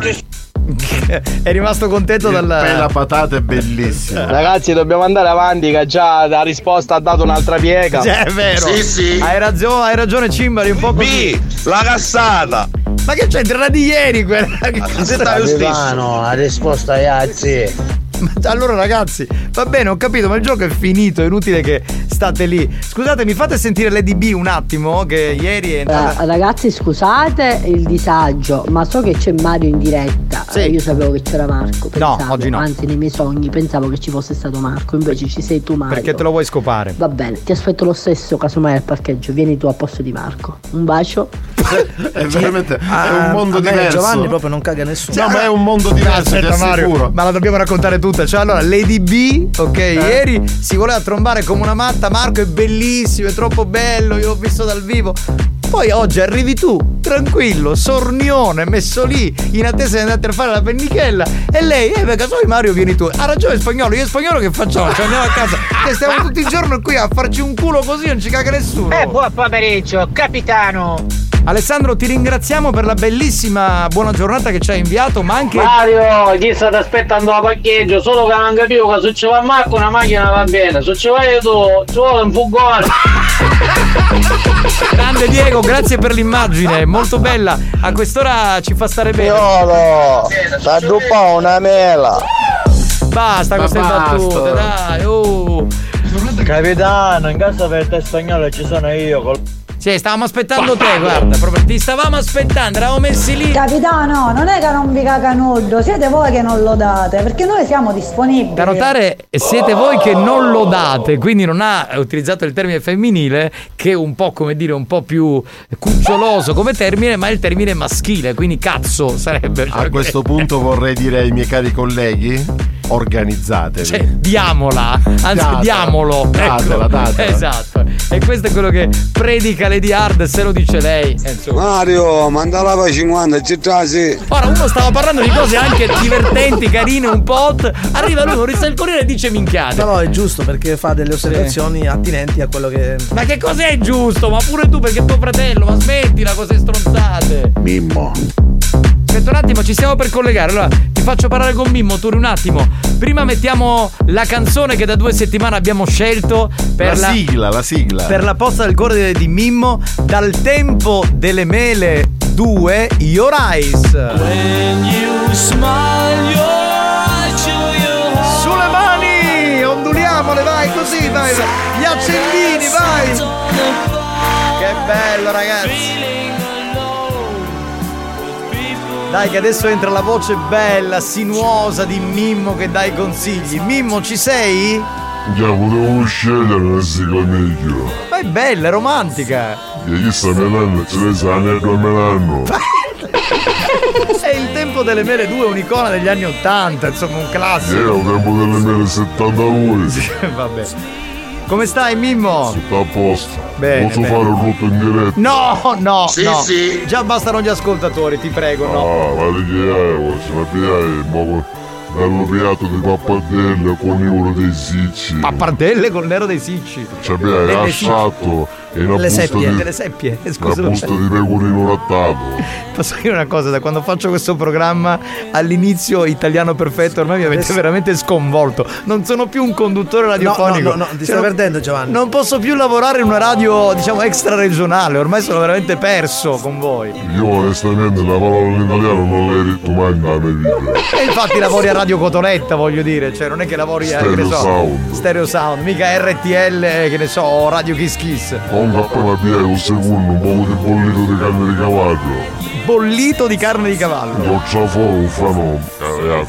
È rimasto contento dal. Pela patate è bellissimo. Ragazzi, dobbiamo andare avanti, che già la risposta ha dato un'altra piega. Sì, è vero. Hai ragione, hai ragione Cimbali, un po' così. la cassata. Ma che c'entra di ieri quella? Che Capitano, la risposta ragazzi. Allora ragazzi, va bene, ho capito, ma il gioco è finito, è inutile che state lì. Scusate, mi fate sentire l'EDB un attimo, che ieri è entrata. Eh, ragazzi scusate il disagio ma so che c'è Mario in diretta Eh, io sapevo che c'era Marco No, pensavo, oggi no. anzi nei miei sogni pensavo che ci fosse stato Marco invece ci sei tu Mario Perché te lo vuoi scopare? va bene ti aspetto lo stesso casomai al parcheggio vieni tu a posto di Marco un bacio <laughs> È veramente è Ah, un mondo a me diverso. Giovanni proprio non caga nessuno. No, ma è un mondo diverso, ti Aspetta Mario, ma la dobbiamo raccontare tutta. Cioè, allora, Lady B, ok, ieri si voleva trombare come una matta. Marco è bellissimo, è troppo bello, io l'ho visto dal vivo. Poi oggi arrivi tu, tranquillo, sornione, messo lì, in attesa di andare a fare la pennichella. E lei, eh, perché so Mario vieni tu. Ha ragione spagnolo, io e spagnolo che facciamo? Ci andiamo a casa. Che stiamo tutto il giorno qui a farci un culo così, non ci caga nessuno. Eh, buon pomeriggio, capitano. Alessandro, ti ringraziamo per la bellissima buona giornata che ci hai inviato, ma anche. Mario, chi state aspettando la parcheggio? Solo che non capivo che se ci va a Marco una macchina va bene, se ci vai tu, ci vuole un furgone. <laughs> Grande Diego, grazie per l'immagine, molto bella. A quest'ora ci fa stare bene. Piolo, t'adduppa una mela. Basta con queste battute, dai. Oh. Capitano, in casa per te spagnolo ci sono io col Sì, stavamo aspettando te, guarda, proprio ti stavamo aspettando, eravamo messi lì. Capitano, non è che non vi caga nudo, siete voi che non lo date, perché noi siamo disponibili. Da notare siete voi che non lo date, quindi non ha utilizzato il termine femminile, che è un po' come dire, un po' più cuccioloso come termine, ma è il termine maschile, quindi cazzo sarebbe. A questo punto vorrei dire ai miei cari colleghi, organizzatevi. Cioè, diamola, anzi Datela. diamolo. Datela, ecco. datela. Esatto. E questo è quello che predica Lady Hard, se lo dice lei. Eh, insomma. Mario, mandala per 50, cittasi. Ora uno stava parlando di cose anche divertenti, carine, un po'. hot. Arriva lui, un rista il corriere e dice minchiate. No, no, è giusto perché fa delle osservazioni attinenti a quello che. Ma che cos'è giusto? Ma pure tu perché è tuo fratello, ma smettila cose stronzate. Mimmo. Aspetta un attimo, ci stiamo per collegare. Allora, ti faccio parlare con Mimmo, Turi, un attimo. Prima mettiamo la canzone che da due settimane abbiamo scelto per la, la, sigla, la sigla. per la posta del cuore di Mimmo dal tempo delle mele 2 Your Eyes. Sulle mani! Onduliamole, vai così, vai! Gli accendini, vai! Che bello, ragazzi! Dai che adesso entra la voce bella, sinuosa di Mimmo che dà i consigli. Mimmo, ci sei? Già volevo scegliere una sigla meglio. Ma è bella, è romantica. E chi sta melando, ce ne sa ne due melano. <laughs> È il tempo delle mele 2, un'icona degli anni 80, insomma un classico. Era il tempo delle mele 72. <laughs> Vabbè. Come stai Mimmo? Tutto a posto. Bene, Posso bene. fare un rotto in diretta? No, no, Sì, no. sì. Già bastano gli ascoltatori, ti prego, no. Ah, vale che è, se la pigliai, ma bello piatto di pappardelle con il euro dei sicci. Pappardelle col nero dei sicci. Ci pigliai Delle asciatto e una Delle seppie, di... delle seppie. Scusa, Una busta di pecorino rattato. <laughs> Posso dire una cosa, da quando faccio questo programma all'inizio italiano perfetto ormai mi avete veramente sconvolto. Non sono più un conduttore radiofonico. no, no, ti Cioè, stai perdendo, Giovanni. Non posso più lavorare in una radio, diciamo, extra regionale, ormai sono veramente perso con voi. Io onestamente la parola in italiano non l'hai detto mai nella mia vita. E infatti lavori a Radio Cotonetta, voglio dire, cioè non è che lavori a che ne so, Sound. Stereo Sound, mica RTL, che ne so, Radio Kiss Kiss. Comunque appena pigliai un secondo un po' di bollito di carne di cavallo. Bollito di carne di cavallo. Lo fuori un fanò. Eh, a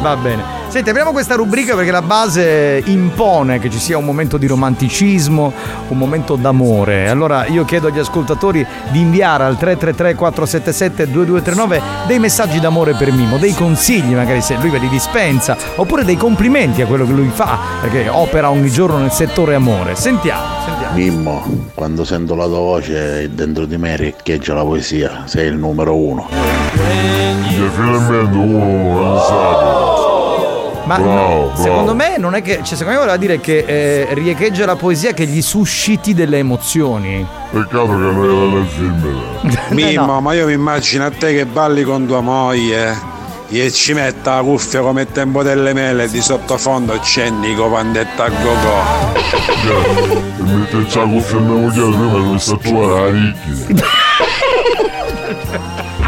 Va bene. Senti, apriamo questa rubrica perché la base impone che ci sia un momento di romanticismo, un momento d'amore. Allora io chiedo agli ascoltatori di inviare al 333 477 2239 dei messaggi d'amore per Mimo, dei consigli, magari se lui ve li dispensa, oppure dei complimenti a quello che lui fa, perché opera ogni giorno nel settore amore. Sentiamo, sentiamo. Mimmo, quando sento la tua voce dentro di me riecheggia la poesia, sei il numero uno. E finalmente uno è usato. Ma Bravo, no, bravo. secondo me non è che. Cioè, secondo me voleva dire che eh, riecheggia la poesia che gli susciti delle emozioni. Peccato che non era nel film. <laughs> Mimmo, ma io mi immagino a te che balli con tua moglie e ci metta la cuffia come tempo delle mele e di sottofondo c'è Nico Pandetta a go E metterci la cuffia a mia moglie prima non sta a trovare la ricchi. <laughs>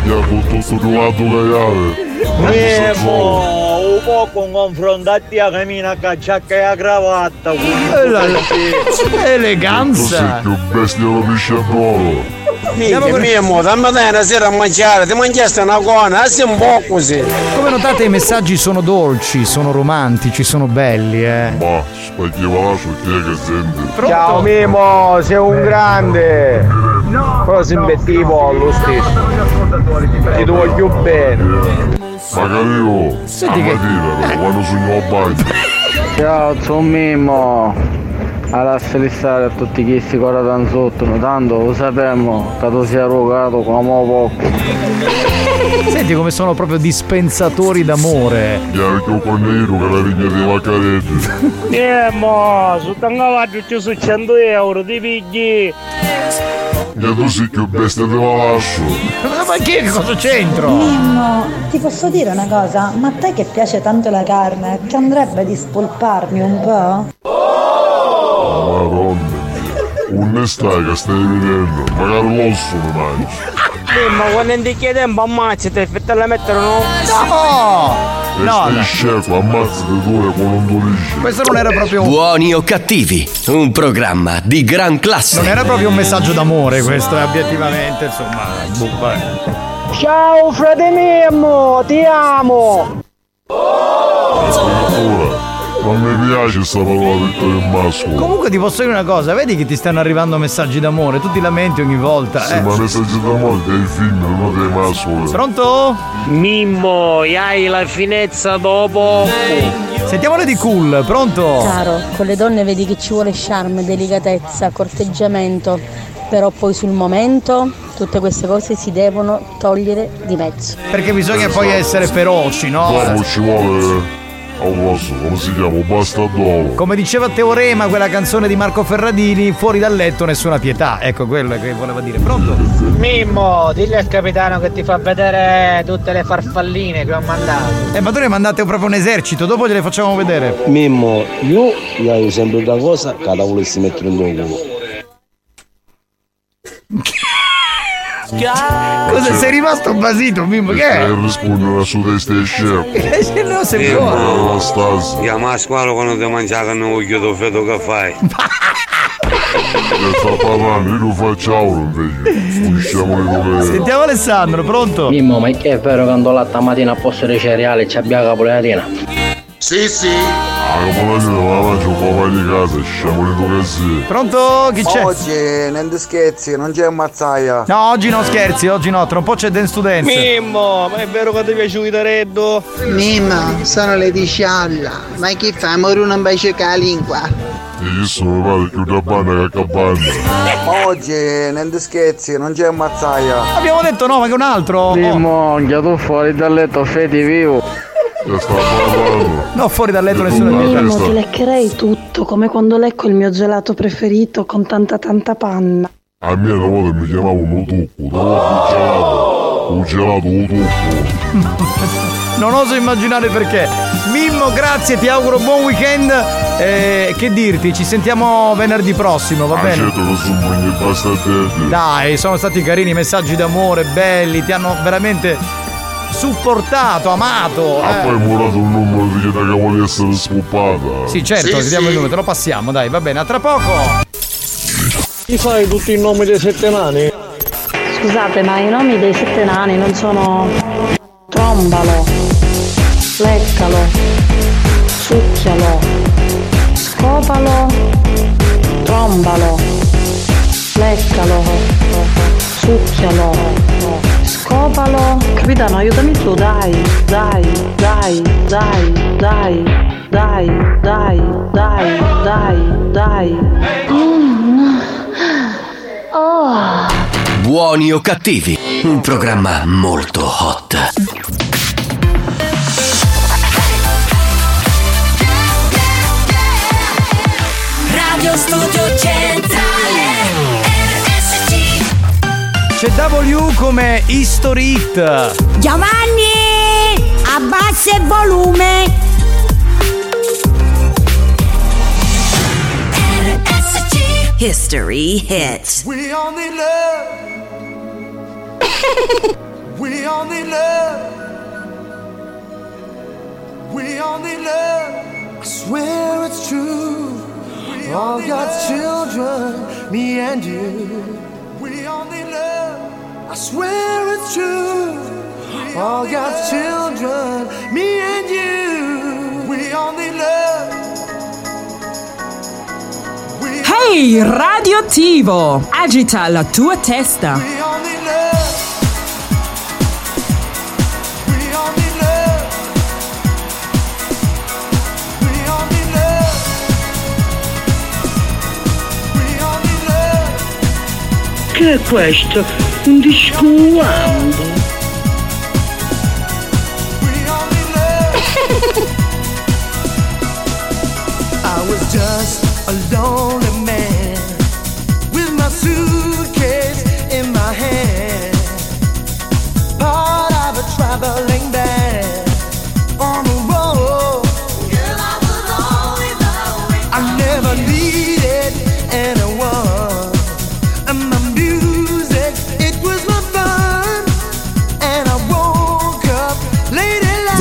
Io con tutto trovato cagare. Mimmo, un po' con confrontati a cammina a cacciacca e a cravatta. Eh, Eleganza. più bestia lo pesce a volo. Mica Mimmo, dammi dai una sera a mangiare, ti mangiaste una cona, sei un po' così. Come notate i messaggi sono dolci, sono romantici, sono belli, eh. Ma spaghieva lascio chi è che sente? Ciao Mimo, sei un grande. Però si imbettivo lo stesso. Ti voglio bene. Magari io, Senti che- mattina, quando sogno a bagno. Ciao, sono Mimmo. Alla stare a tutti che ora danno sotto, tanto lo sappiamo che tu sei arrogato come poco. Senti come sono proprio dispensatori d'amore. Ho con nero che la vigna di Vaccaretti. Mimmo, su Tangavaggio ci sono 100 euro, ti pigli. Tu sei più bestia te la lascio. Ma che cosa c'entro? Mimmo, ti posso dire una cosa? Ma a te che piace tanto la carne, ti andrebbe di spolparmi un po'? Madonna mia. Un stai che stai vedendo. Magari l'osso lo mangi. Mimmo, quando ti chiede un po' ammazzati, effetto la mettere no? No! No, no. scemo, ammazzati due con un dolice. Questo non era proprio un... Buoni o cattivi, un programma di gran classe. Non era proprio un messaggio d'amore questo, obiettivamente, insomma. vabbè. Ciao frate Mimmo, ti amo. Ora, non mi piace sta parola detta del mascolo. Comunque ti posso dire una cosa, vedi che ti stanno arrivando messaggi d'amore, tu ti lamenti ogni volta. Sì, eh. ma messaggi d'amore dei film, non dei mascoli. Pronto? Mimmo, hai la finezza dopo. Sentiamole di cool, pronto? Caro, con le donne vedi che ci vuole charme, delicatezza, corteggiamento, però poi sul momento tutte queste cose si devono togliere di mezzo. Perché bisogna poi essere feroci, no? Dopo ci vuole... Oh, posso, come si chiama? Un bastardolo. Come diceva Teorema, quella canzone di Marco Ferradini, fuori dal letto nessuna pietà. Ecco quello che voleva dire. Pronto? Mimmo, dillo al capitano che ti fa vedere tutte le farfalline che ho mandato. Eh, ma tu ne mandate proprio un esercito, dopo gliele facciamo vedere. Mimmo, io gli ho sempre una cosa che la volessi mettere in culo. <laughs> Cosa sei rimasto basito, Mimmo? Che è? E rispondere su testa e scemo. Se no la stasi. Chiama a squalo quando ti mangi la carne voglio do feto che fai. E sta parlando, io lo faccio ora invece. Usciamo le dove... Sentiamo Alessandro, pronto? Mimmo, ma è vero che quando la mattina a posto dei cereali ci abbia la capolatina? Sì, sì. Ah, come gente la mangia un po' di casa, sciamo le tue case. Pronto? Chi c'è? Oggi, niente scherzi, non c'è mazzaia. No, oggi no scherzi, oggi no, tra un po' c'è Dance to Dance. Mimmo, ma è vero che ti piace il reddo? Mimma, sono le dici alla. Ma che fa? Moro non bacio la lingua. Io sono padre più da banna che a capanna. Oggi, niente scherzi, non c'è mazzaia. Abbiamo detto no, ma che un altro. Oh. Monchia, tu fuori dal letto, feti vivo. No, fuori dal letto nessuno Mimmo, dice. Mimmo, ti leccherei tutto, come quando lecco il mio gelato preferito con tanta tanta panna. A me una volta mi chiamavano Utucco, dopo un gelato, un gelato Utucco. <laughs> Non oso immaginare perché. Mimmo, grazie, ti auguro buon weekend. Eh, che dirti, ci sentiamo venerdì prossimo, va Ah, bene? certo. Dai, sono stati carini, messaggi d'amore, belli, ti hanno veramente supportato, amato. Ah, eh. poi mi ha dato un numero di chieda che vuole essere scoppata. Sì, certo, ti diamo il numero, te lo passiamo, dai, va bene, a tra poco. Ti sai tutti i nomi dei sette nani? Scusate, ma i nomi dei sette nani non sono trombalo, leccalo, succhialo, scopalo, trombalo, leccalo, succhialo, scopalo. Capitano, aiutami tu, dai, dai, dai, dai, dai, dai, dai, dai, dai, dai. Mm. Oh. Buoni o cattivi? Un programma molto hot. Radio Studio Centrale C'è W come History Hit. Giovanni, abbassa il volume. History hits. We only <laughs> love. we only love. We only love. I swear it's true. We all God's children, me and you. We only love. I swear it's true. All God's children, me and you. We only love. Ehi, radioattivo! Agita la tua testa. Che è questo? Un disco wambo. <laughs> I was just a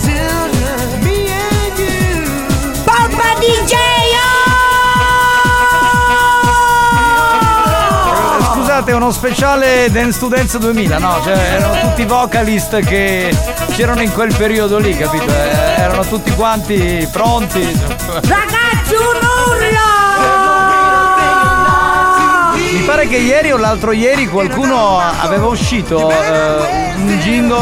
children. Me and you. Bomba DJ! Eh, Scusate, è uno speciale Dance to Dance 2000, no? Cioè, erano tutti vocalist che c'erano in quel periodo lì, capito? Eh, Erano tutti quanti pronti. Ragazzi, un urlo! Mi pare che ieri o l'altro ieri qualcuno aveva uscito eh, un jingle,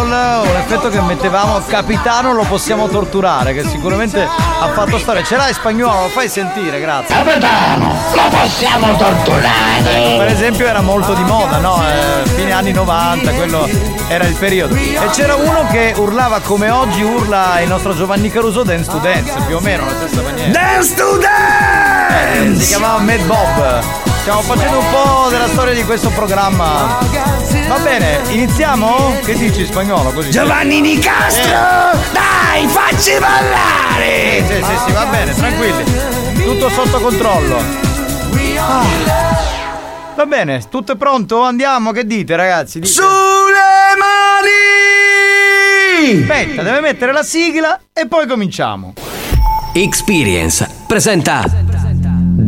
un effetto che mettevamo capitano lo possiamo torturare, che sicuramente ha fatto storia. Ce l'hai spagnolo, lo fai sentire, grazie. Capitano, lo possiamo torturare. Per esempio era molto di moda, no? Eh, fine anni 90, quello era il periodo. E c'era uno che urlava come oggi urla il nostro Giovanni Caruso Dance to Dance, più o meno alla stessa maniera. Dance to Eh, dance! si chiamava Mad Bob. Stiamo facendo un po' della storia di questo programma. Va bene, iniziamo? Che dici spagnolo così? Giovanni Nicastro! Dai, facci ballare! Sì, sì, sì, va bene, tranquilli. Tutto sotto controllo. Ah. Va bene, tutto è pronto? Andiamo, che dite ragazzi? Dite. Sulle mani! Aspetta, deve mettere la sigla e poi cominciamo. Experience presenta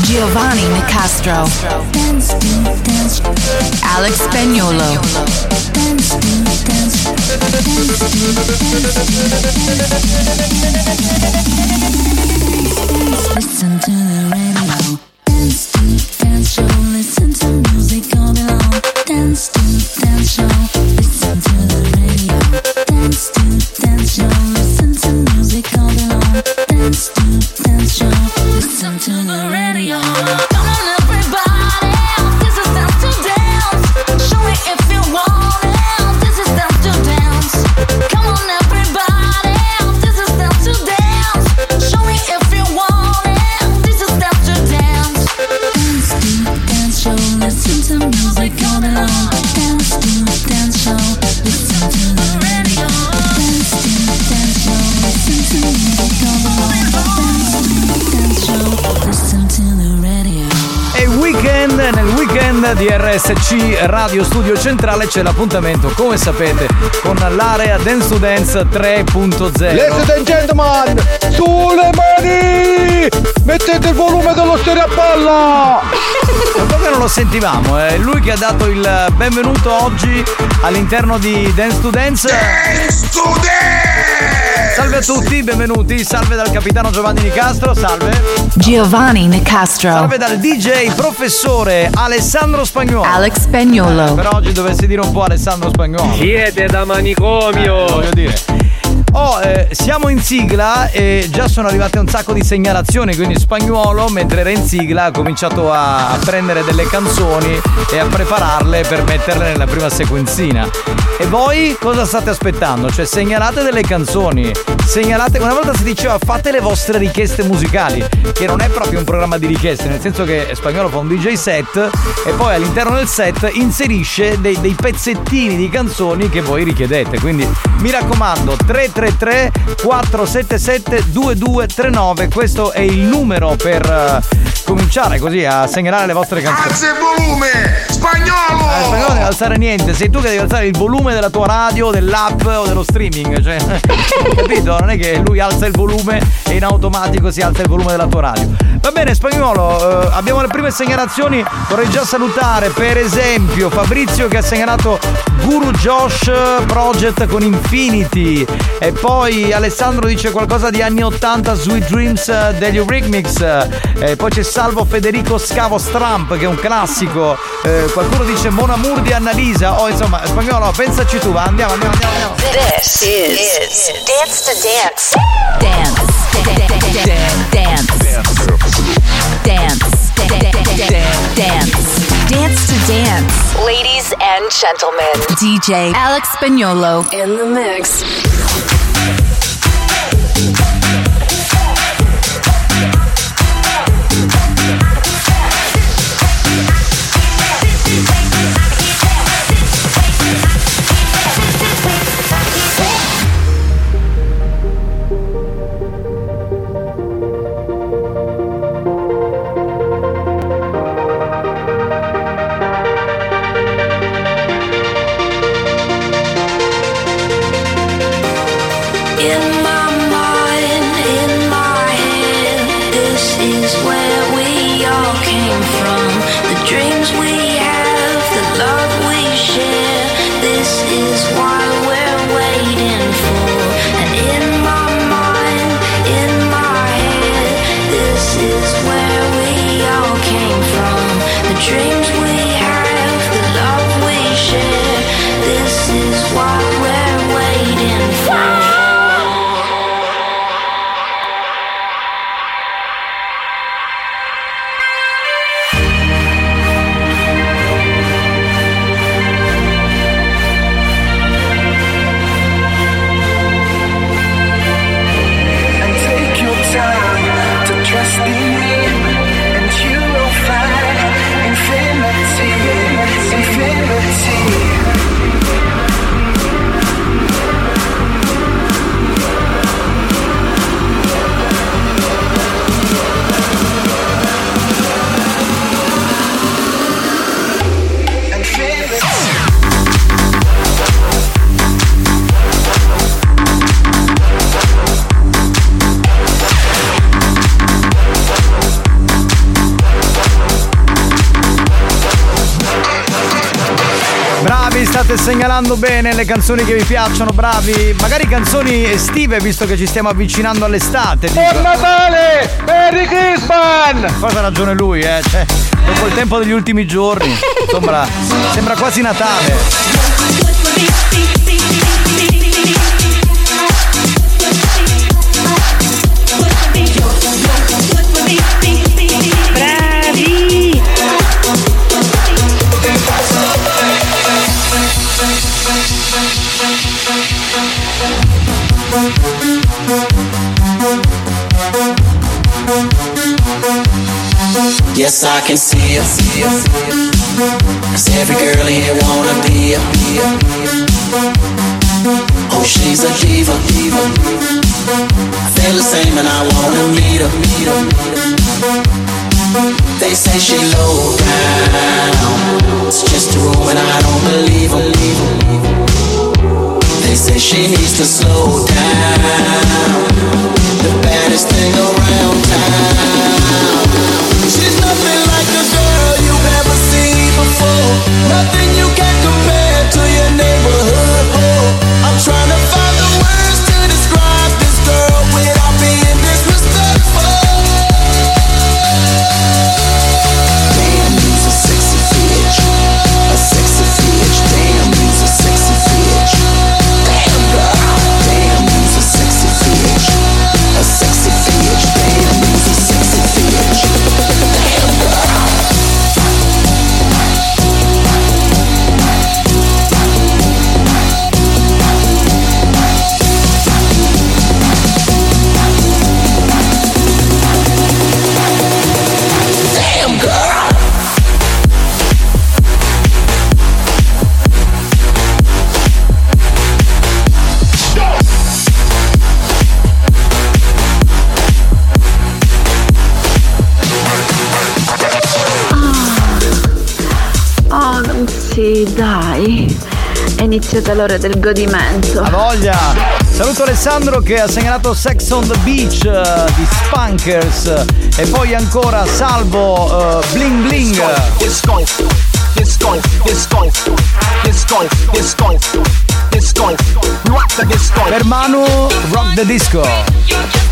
Giovanni Nicastro. Alex Spagnolo. Listen to the radio. Dance to dance show. Listen to music all day. Dance to dance show. Listen to the radio. Radio. Come RSC Radio Studio Centrale c'è l'appuntamento, come sapete, con l'area Dance to Dance 3.0. Ladies and gentlemen, sulle mani! Mettete il volume dello stereo a palla! Che non lo sentivamo, è lui che ha dato il benvenuto oggi all'interno di Dance to Dance. Dance to dance! Salve a tutti, benvenuti, salve dal capitano Giovanni Nicastro, salve. Giovanni Nicastro. Salve dal DJ professore Alessandro Spagnolo. Alex Spagnolo. Per oggi dovessi dire un po' Alessandro Spagnolo. Siete da Eh, manicomio! voglio dire. Oh, eh, siamo in sigla e già sono arrivate un sacco di segnalazioni, quindi Spagnuolo, mentre era in sigla, ha cominciato a, a prendere delle canzoni e a prepararle per metterle nella prima sequenzina. E voi cosa state aspettando? Cioè, segnalate delle canzoni, segnalate. Una volta si diceva fate le vostre richieste musicali, che non è proprio un programma di richieste, nel senso che Spagnolo fa un DJ set e poi all'interno del set inserisce dei, dei pezzettini di canzoni che voi richiedete. Quindi mi raccomando, 333 477 2239, questo è il numero per eh, cominciare così a segnalare le vostre canzoni. Alza il volume! Spagnolo! Eh, Spagnolo non deve alzare niente, sei tu che devi alzare il volume della tua radio, dell'app o dello streaming, cioè, <laughs> capito? Non è che lui alza il volume e in automatico si alza il volume della tua radio. Va bene, Spagnolo, eh, abbiamo le prime segnalazioni. Vorrei già salutare, per esempio, Fabrizio che ha segnalato Guru Josh Project con Infinity. E poi Alessandro dice qualcosa di anni 80 Sweet Dreams eh, degli Eurythmics. E poi c'è Salvo Federico Scavo Stramp che è un classico. Eh, qualcuno dice Mon Amour di Annalisa. Oh, insomma, spagnolo, pensaci tu, va, andiamo, andiamo, andiamo. andiamo. This is, Dance to Dance. Dance. Dance. Dance. Dance. Dance to Dance. Ladies and gentlemen, DJ Alex Spagnolo in the mix. State segnalando bene le canzoni che vi piacciono, bravi. Magari canzoni estive, visto che ci stiamo avvicinando all'estate. Buon Natale! Merry Christmas! Forse ha ragione lui, eh. Cioè, dopo il tempo degli ultimi giorni. <laughs> Sembra, sembra quasi Natale. Yes, I can see her. Cause every girl here wanna be her. Oh, she's a diva. I feel the same and I wanna meet her. They say she low down. It's just a rumor and I don't believe them. They say she needs to slow down. The baddest thing around town. Nothing you can compare to your neighborhood. È iniziata l'ora del godimento. La voglia! Saluto Alessandro che ha segnalato Sex on the Beach eh, di Spunkers e poi ancora Salvo eh, Bling Bling. Disco, disco, rock the disco. Per Manu Rock the Disco.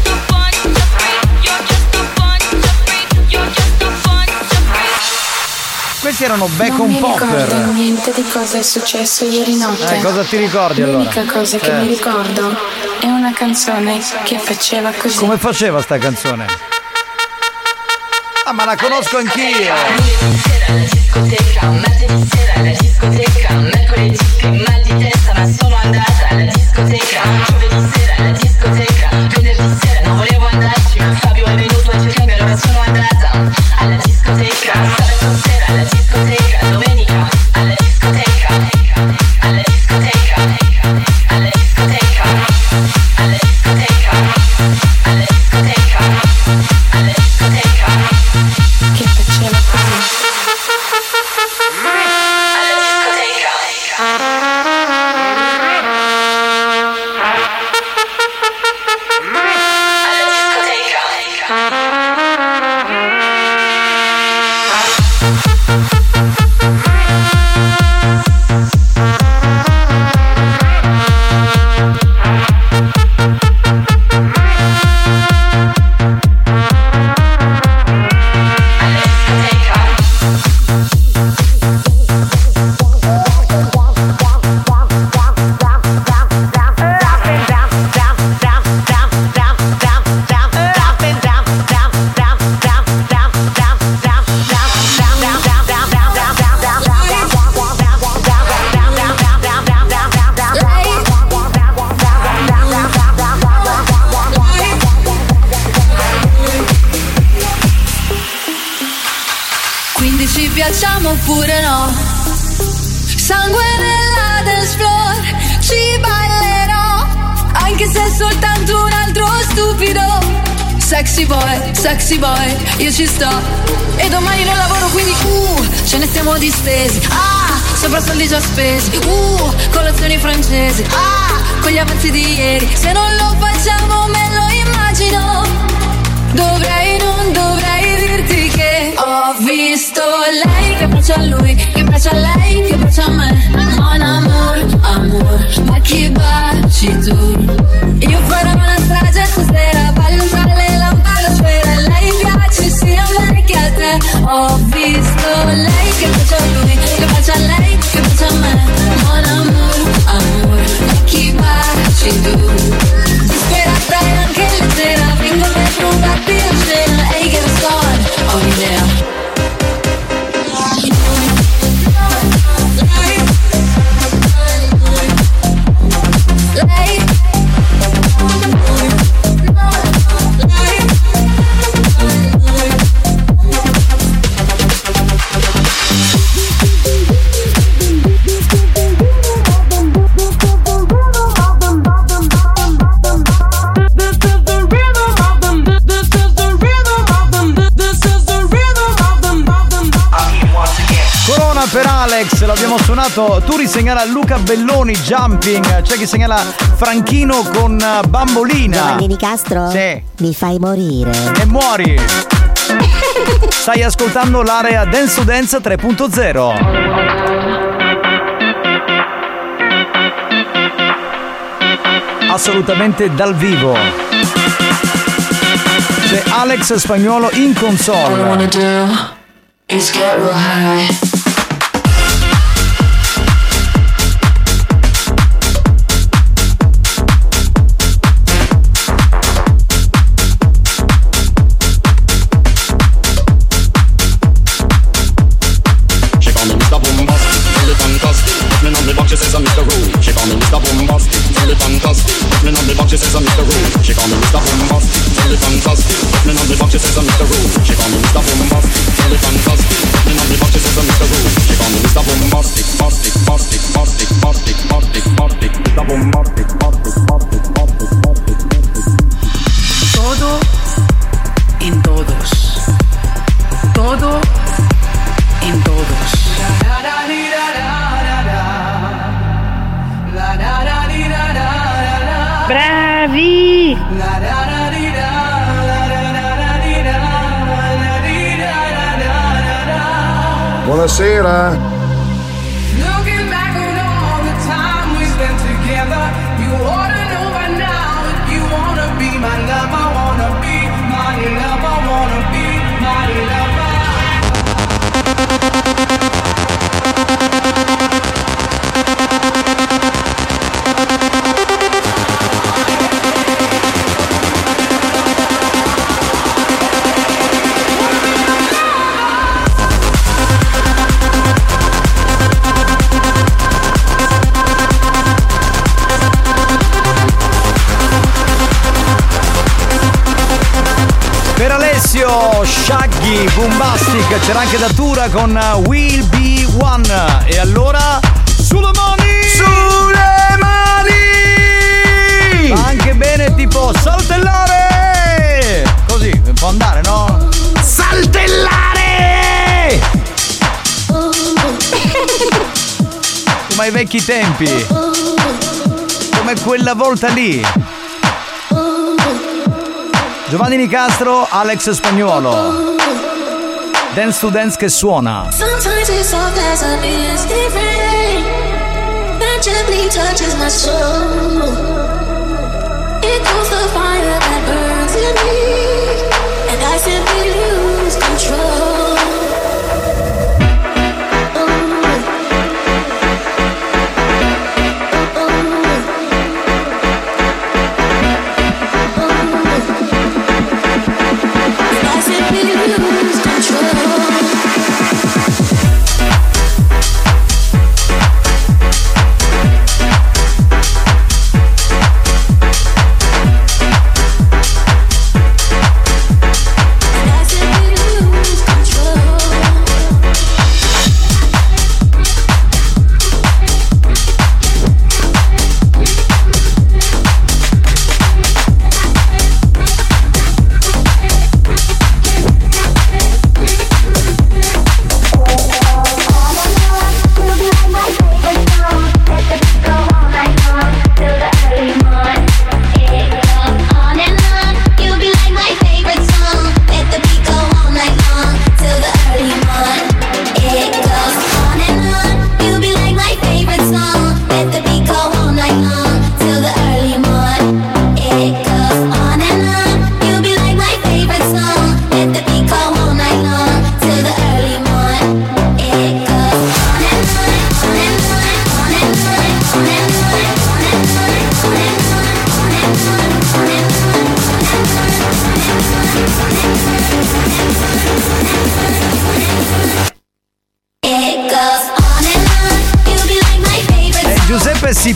Questi erano Back non on mi ricordo Popper. niente di cosa è successo ieri notte. Eh, cosa ti ricordi allora? L'unica cosa che Eh. mi ricordo è una canzone che faceva così. Come faceva sta canzone? Ah, ma la conosco anch'io! discoteca, martedì sera alla discoteca, mercoledì che mal di testa ma sono andata alla discoteca, Sexy boy, sexy boy, io ci sto. E domani non lavoro, quindi uh, ce ne stiamo distesi. Ah, sopra soldi già spesi. Uh, colazioni francesi. Ah, con gli avanzi di ieri. Se non lo facciamo me lo immagino. Dovrei, non dovrei dirti che ho visto lei che a lui, che a lei, che a me. Mon amour, amor, ma chi baci tu? Io farò una strage stasera, ballo tra le piace sia a me che a te. Ho visto lei che bacia a lui, che bacia a lei, che bacia a me. Mon amour, amor, ma chi baci tu? Disperata e anche leggera, vengo per rubarti la scena. Ehi che son, ho un'idea. Lei Alex, l'abbiamo suonato. Turi segnala Luca Belloni jumping. C'è chi segnala Franchino con eh, Bambolina. Giovanni Di Castro? Sì. Mi fai morire. E muori. <laughs> Stai ascoltando l'area Dance to Dance 3.0. Assolutamente dal vivo. C'è Alex Spagnolo in console. Bombastic, c'era anche Datura con uh, Will Be One. E allora, sulle mani! Sulle mani! Va anche bene tipo saltellare! Così, può andare, no? Saltellare! Come ai vecchi tempi. Come quella volta lì. Giovanni Nicastro, Alex Spagnuolo. Dance to Dance che suona. Sometimes it's soft as a misty rain that gently touches my soul. It calls the fire that burns in me, and I simply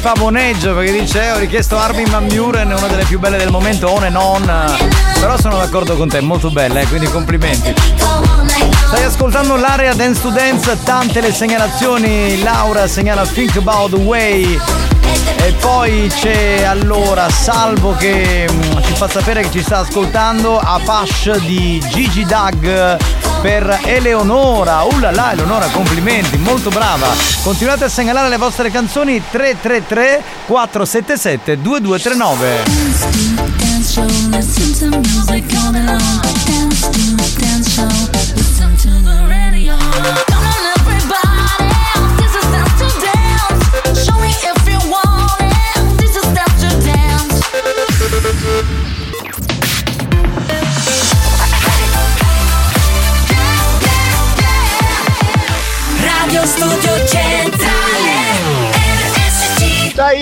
Pavoneggia perché dice "Eh, ho richiesto Armin Van Buren, una delle più belle del momento, on and on. Però sono d'accordo con te, molto bella, eh, quindi complimenti. Stai ascoltando l'area Dance to Dance, tante le segnalazioni, Laura segnala Think About the Way. E poi c'è allora Salvo che mm, ci fa sapere che ci sta ascoltando Apache di Gigi Dag per Eleonora. Uh là là, Eleonora, complimenti, molto brava. Continuate a segnalare le vostre canzoni 333 477 2239.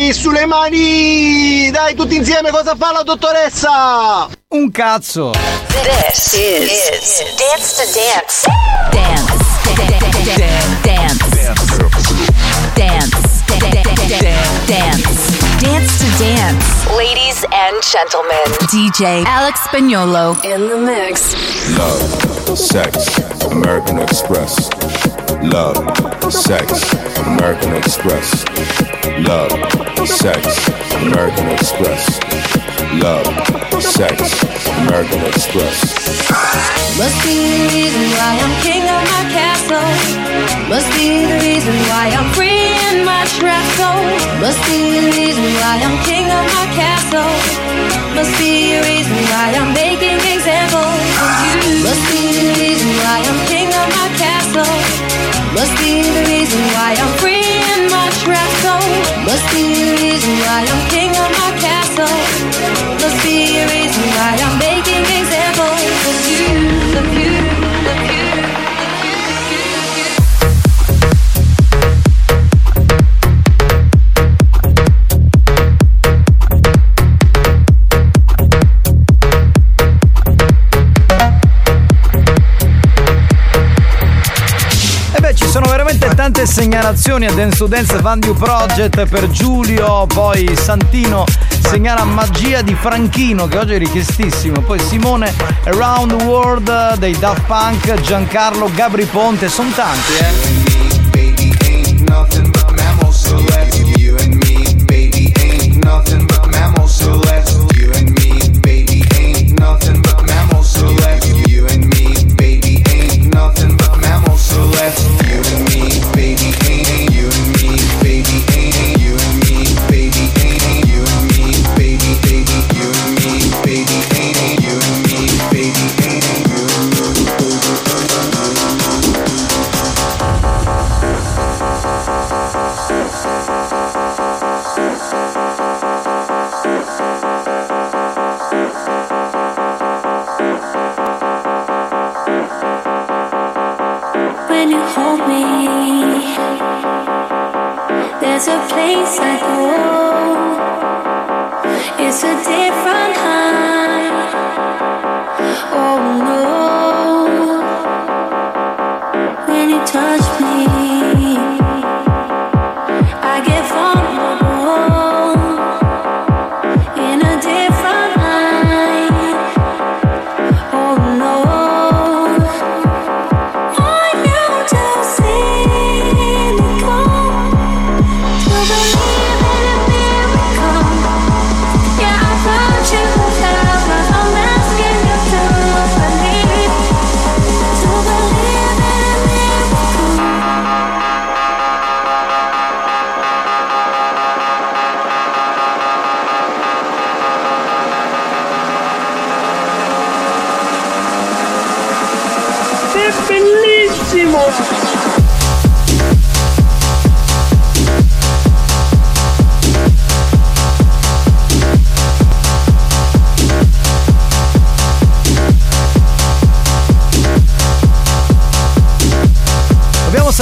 Dai, sulle mani! Dai, tutti insieme, cosa fa la dottoressa? Un cazzo! This is, Dance to Dance. Dance. Dance. Dance. Dance. Dance to Dance. Ladies and gentlemen, DJ Alex Spagnolo in the mix. Love, sex, American Express. Love, sex, American Express. Love, sex, American Express. Love, sex, American Express. Must be the reason why I'm king of my castle. Must be the reason why I'm free in my trap zone. Must be the reason why I'm king of my castle. Must be the reason why I'm making examples of you. Must be the reason why I'm king of my castle. Must be the reason why I'm free Must be the reason why I'm king of my castle. Must be the reason why I'm making examples of you, of you, of you. Tante segnalazioni a Dance to Dance Fan New Project per Giulio, poi Santino segnala Magia di Franchino che oggi è richiestissimo, poi Simone Around the World dei Daft Punk, Giancarlo Gabri Ponte, sono tanti eh.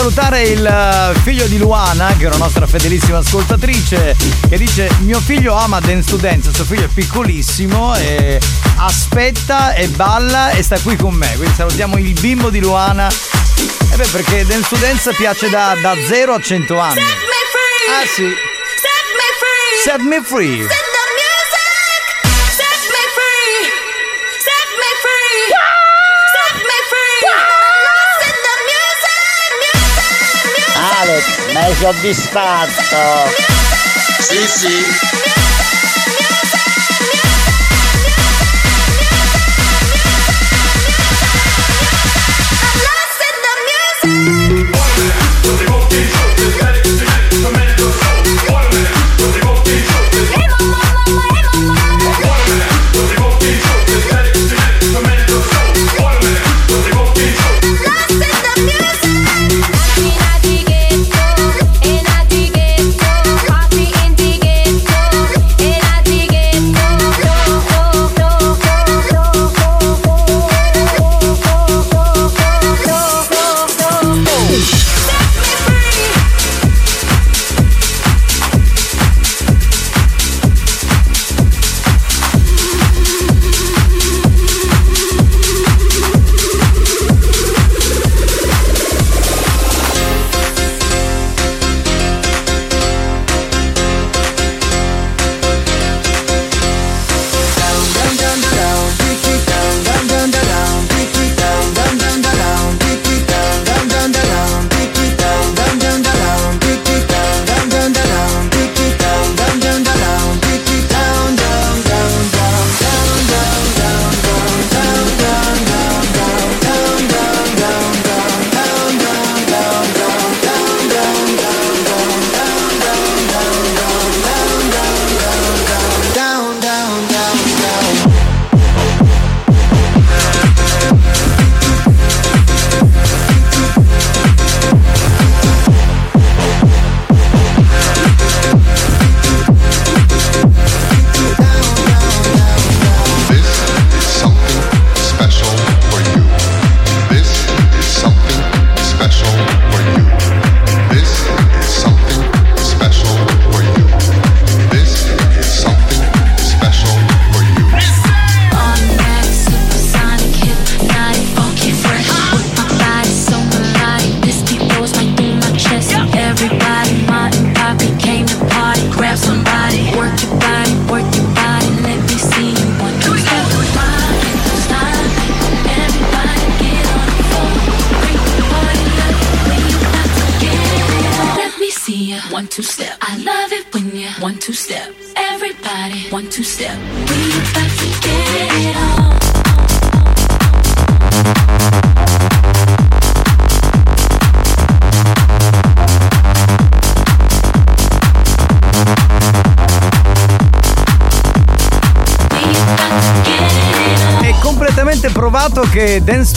salutare il eh, figlio di Luana, che è una nostra fedelissima ascoltatrice, che dice mio figlio ama Dance to Dance, suo figlio è piccolissimo e aspetta e balla e sta qui con me. Quindi salutiamo il bimbo di Luana. E beh, perché Dance to Dance piace da, da 0 a 100 anni. Ah sì. Set me free. Set me free. soddisfatto? Sì, sì.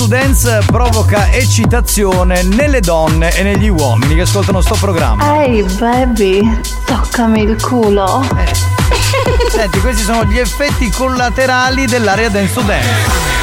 to Dance provoca eccitazione nelle donne e negli uomini che ascoltano sto programma. Ehi hey baby, toccami il culo. Eh. Senti, questi sono gli effetti collaterali dell'area Dance to Dance.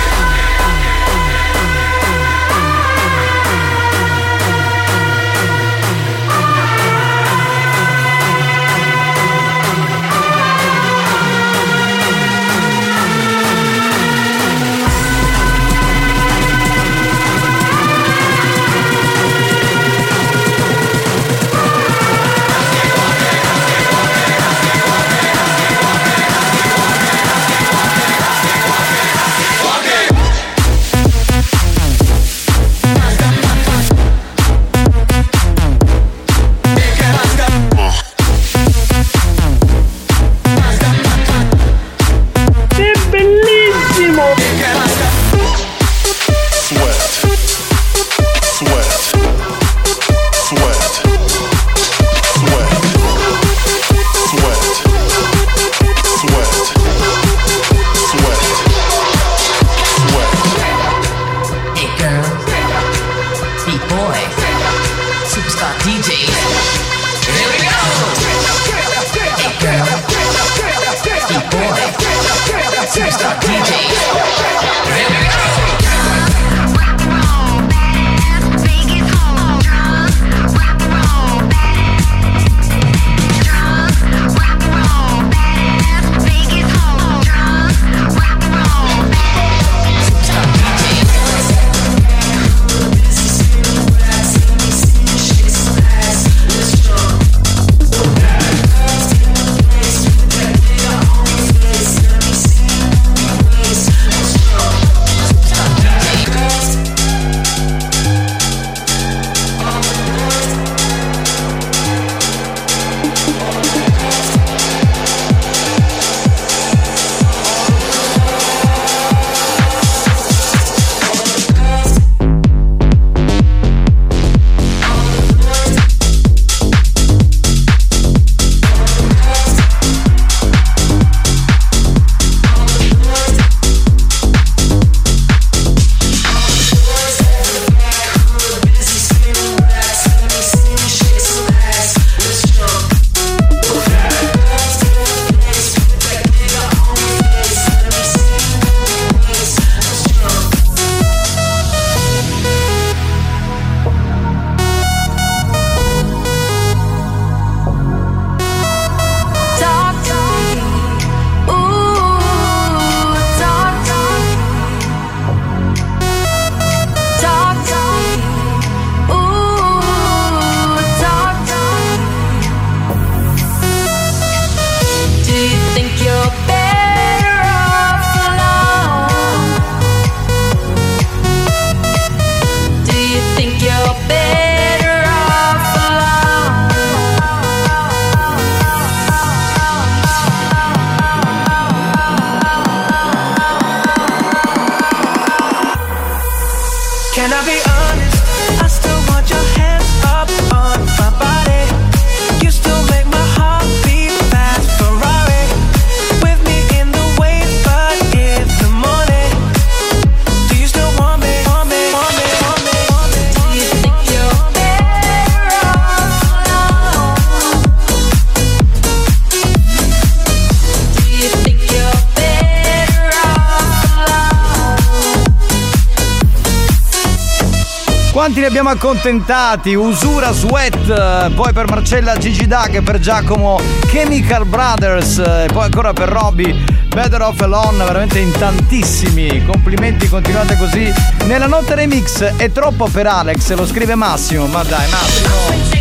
Quanti ne abbiamo accontentati? Usura Sweat, eh, poi per Marcella Gigi Dag, per Giacomo Chemical Brothers, eh, poi ancora per Robby Better Off Alone, veramente in tantissimi. Complimenti, continuate così. Nella notte remix è troppo per Alex, lo scrive Massimo, ma dai Massimo.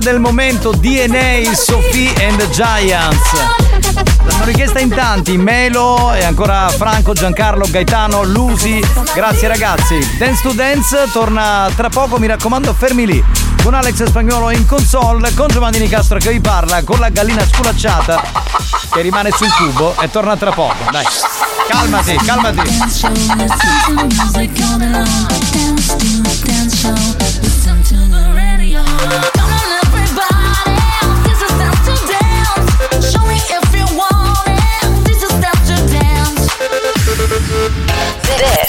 Del momento DNA Sophie and Giants. L'hanno richiesta in tanti, Melo e ancora Franco, Giancarlo, Gaetano, Lusi. Grazie ragazzi. Dance to Dance torna tra poco, mi raccomando, fermi lì. Con Alex Spagnolo in console, con Giovanni Nicastro che vi parla, con la gallina sculacciata che rimane sul cubo e torna tra poco. Dai. Calmati, calmati.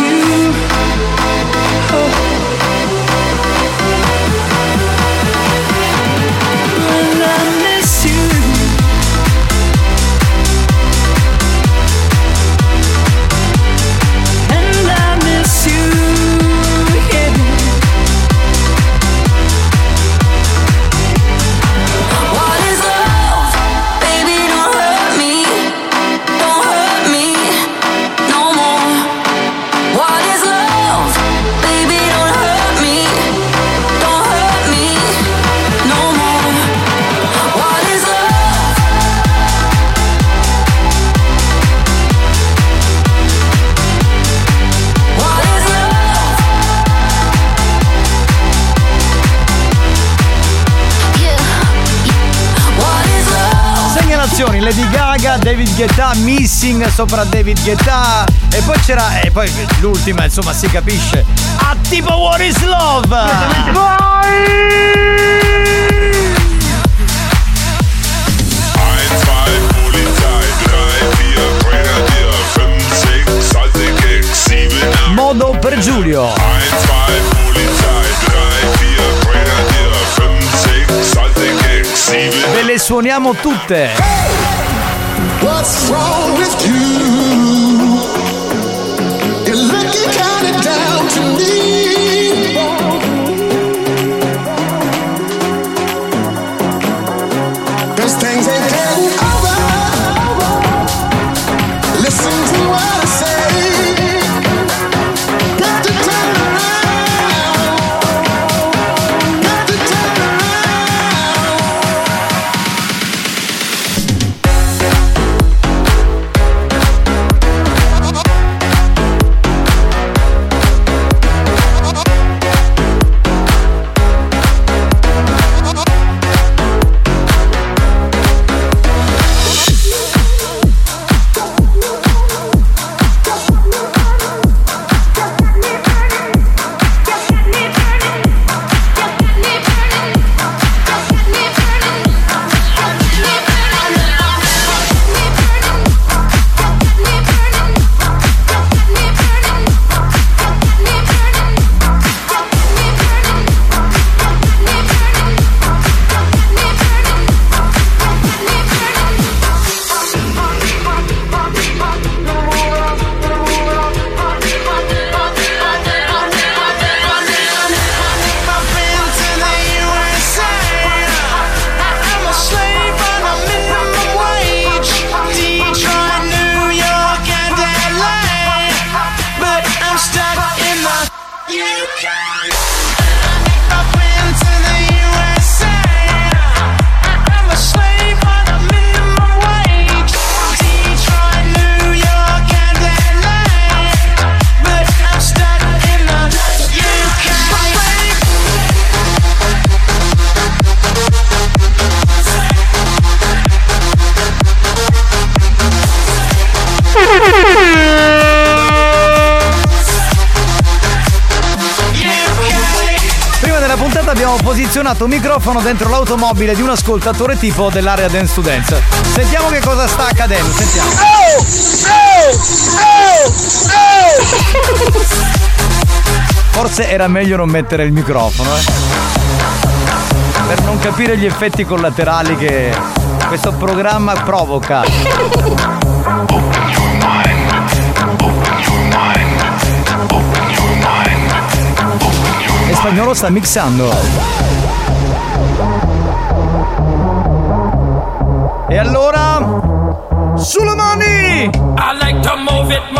You. Lady Gaga, David Guetta, Missing sopra David Guetta e poi c'era, e poi l'ultima insomma si capisce, ah tipo What is Love? Modo per Giulio. Ve le suoniamo tutte. What's wrong with you? Microfono dentro l'automobile di un ascoltatore tipo dell'area Dance Students. Sentiamo che cosa sta accadendo, sentiamo. Forse era meglio non mettere il microfono, eh. Per non capire gli effetti collaterali che questo programma provoca. E spagnolo sta mixando.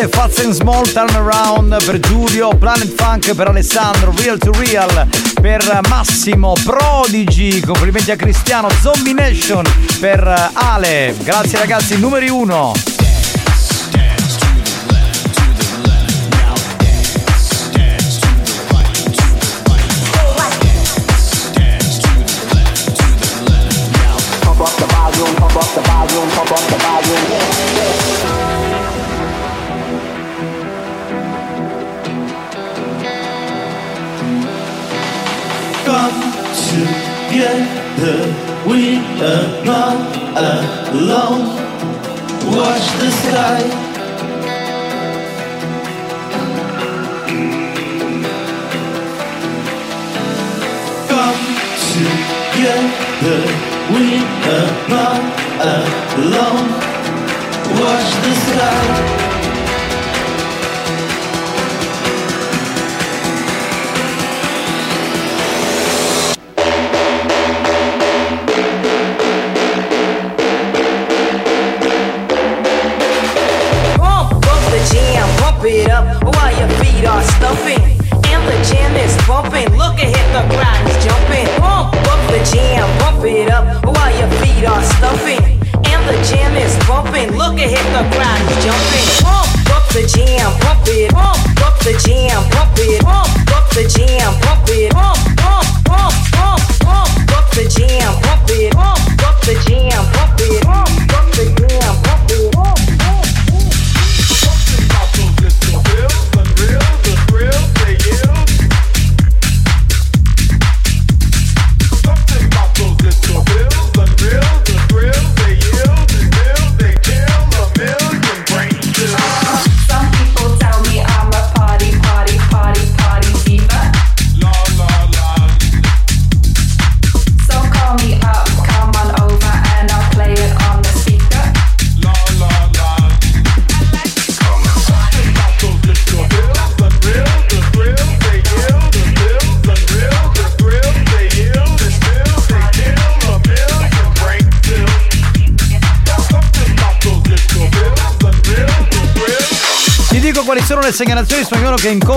Accontentate, Fats and Small Turnaround per Giulio, Planet Funk per Alessandro, Real to Real per Massimo, Prodigy, complimenti a Cristiano, Zombie Nation per Ale, grazie ragazzi, numeri uno. Not alone. Watch the sky.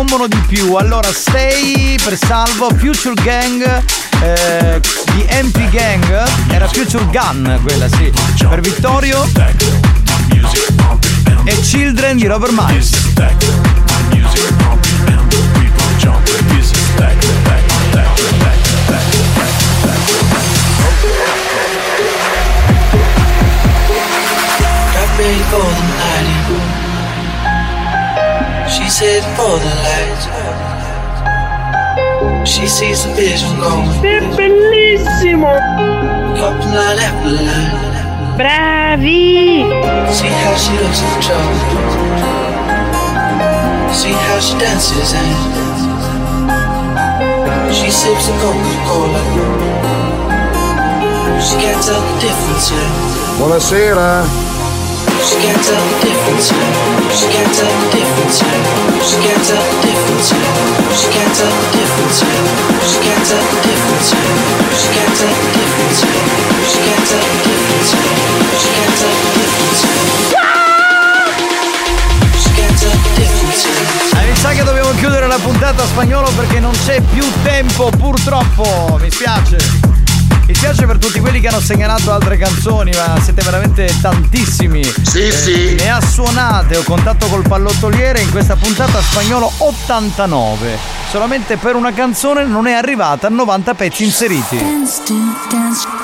Incombono di più. Allora, Stay per Salvo, Future Gang eh, di MP Gang, era Future Gun quella sì, per Vittorio e Children di Robert Miles. Got ready for the. She's heading for the lights. She sees the vision going. È bellissimo! Couple line after line. Bravi! See how she looks in trouble. See how she dances and she sips a Coca-Cola. She can't tell the difference. yeah. Buonasera. Chiudere la puntata spagnolo perché non c'è più tempo, purtroppo. Mi spiace. Mi spiace per tutti quelli che hanno segnalato altre canzoni, ma siete veramente tantissimi. Sì, sì. Ne ha suonate, ho contatto col pallottoliere in questa puntata spagnolo 89. Solamente per una canzone non è arrivata a 90 pezzi inseriti. Dance to dance.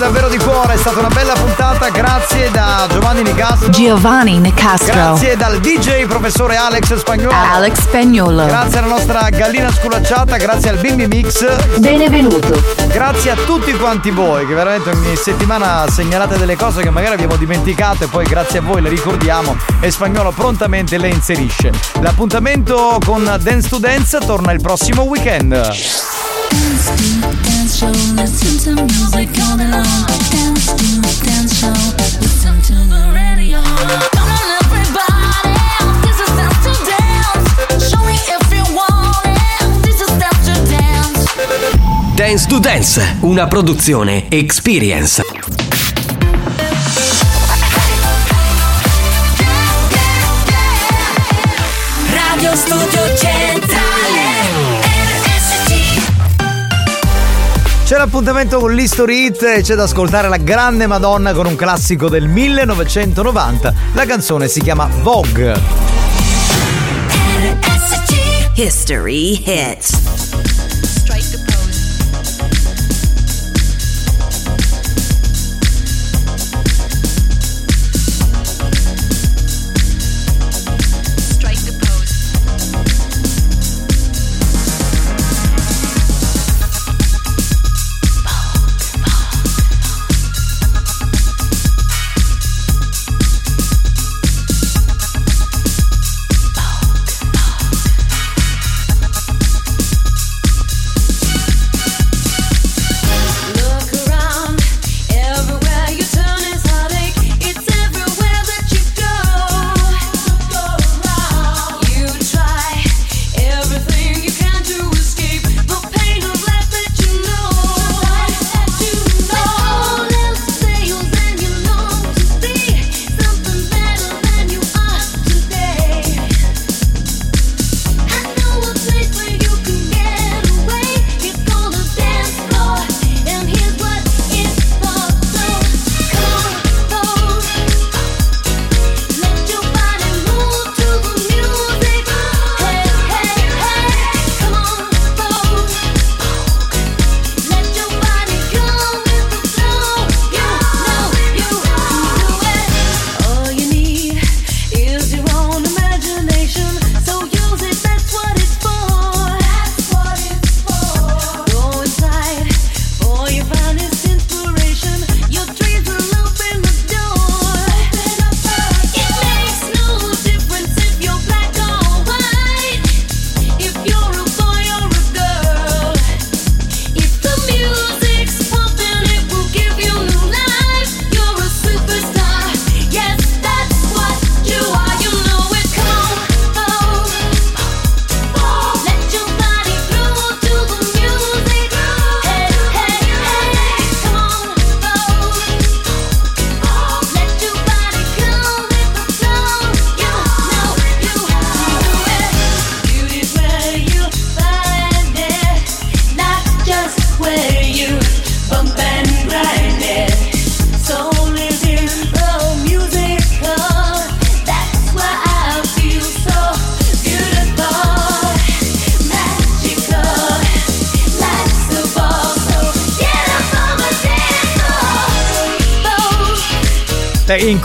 Davvero di cuore, è stata una bella puntata. Grazie da Giovanni Nicastro. Giovanni Nicastro. Grazie dal DJ professore Alex Spagnolo. Alex Spagnolo. Grazie alla nostra gallina sculacciata, grazie al Bimbi Mix. Benvenuto. Grazie a tutti quanti voi che veramente ogni settimana segnalate delle cose che magari abbiamo dimenticato e poi grazie a voi le ricordiamo e Spagnolo prontamente le inserisce. L'appuntamento con Dance to Dance torna il prossimo weekend. Show. Listen to music all day long. Dance to dance show. Listen to the radio. Come on, everybody. This is dance to dance. Show me if you want it. This is dance to dance. Dance to Dance, una produzione Experience. Radio Studio Centrale. C'è l'appuntamento con l'History Hit e c'è da ascoltare la grande Madonna con un classico del 1990. La canzone si chiama Vogue. History hits.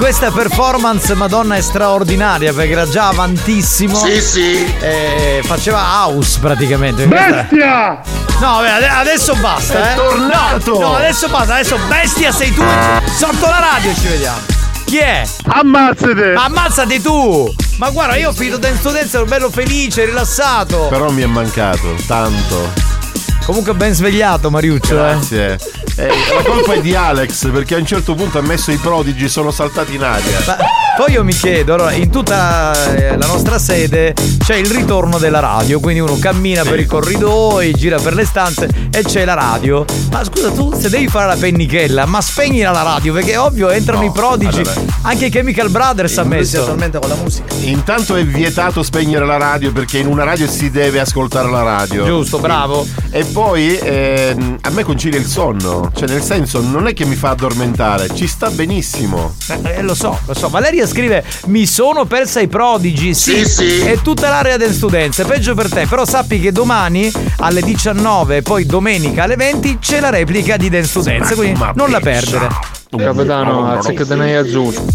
Questa performance Madonna è straordinaria perché era già avantissimo. Sì, sì. Eh, faceva house praticamente. Bestia! No, adesso basta, È eh. tornato! No, no, adesso basta, adesso bestia sei tu. Sotto la radio ci vediamo. Chi è? Ammazzate! Ma ammazzati tu! Ma guarda, io ho finito Dance to Dance, ero bello felice, rilassato. Però mi è mancato, tanto. Comunque ben svegliato, Mariuccio, eh. Grazie. Eh, la colpa è di Alex perché a un certo punto ha messo i prodigi, sono saltati in aria. Ma poi io mi chiedo, allora, in tutta eh, la nostra sede c'è il ritorno della radio, quindi uno cammina per i corridoi, gira per le stanze e c'è la radio. Ma scusa, tu se devi fare la pennichella, ma spegnila la radio, perché è ovvio entrano i prodigi. allora- Anche i Chemical Brothers ha messo. con la musica. Intanto è vietato spegnere la radio perché in una radio si deve ascoltare la radio. Giusto, bravo. E poi ehm, a me concilia il sonno. Cioè, nel senso, non è che mi fa addormentare, ci sta benissimo. Eh, lo so, lo so. Valeria scrive: Mi sono persa i prodigi. Sì, Sì, sì. E tutta l'area del studente. Peggio per te. Però sappi che domani alle 19 e poi domenica alle 20 c'è la replica di Dance Students. Quindi non la perdere. Capitano, azzeccatene azzurro. <laughs>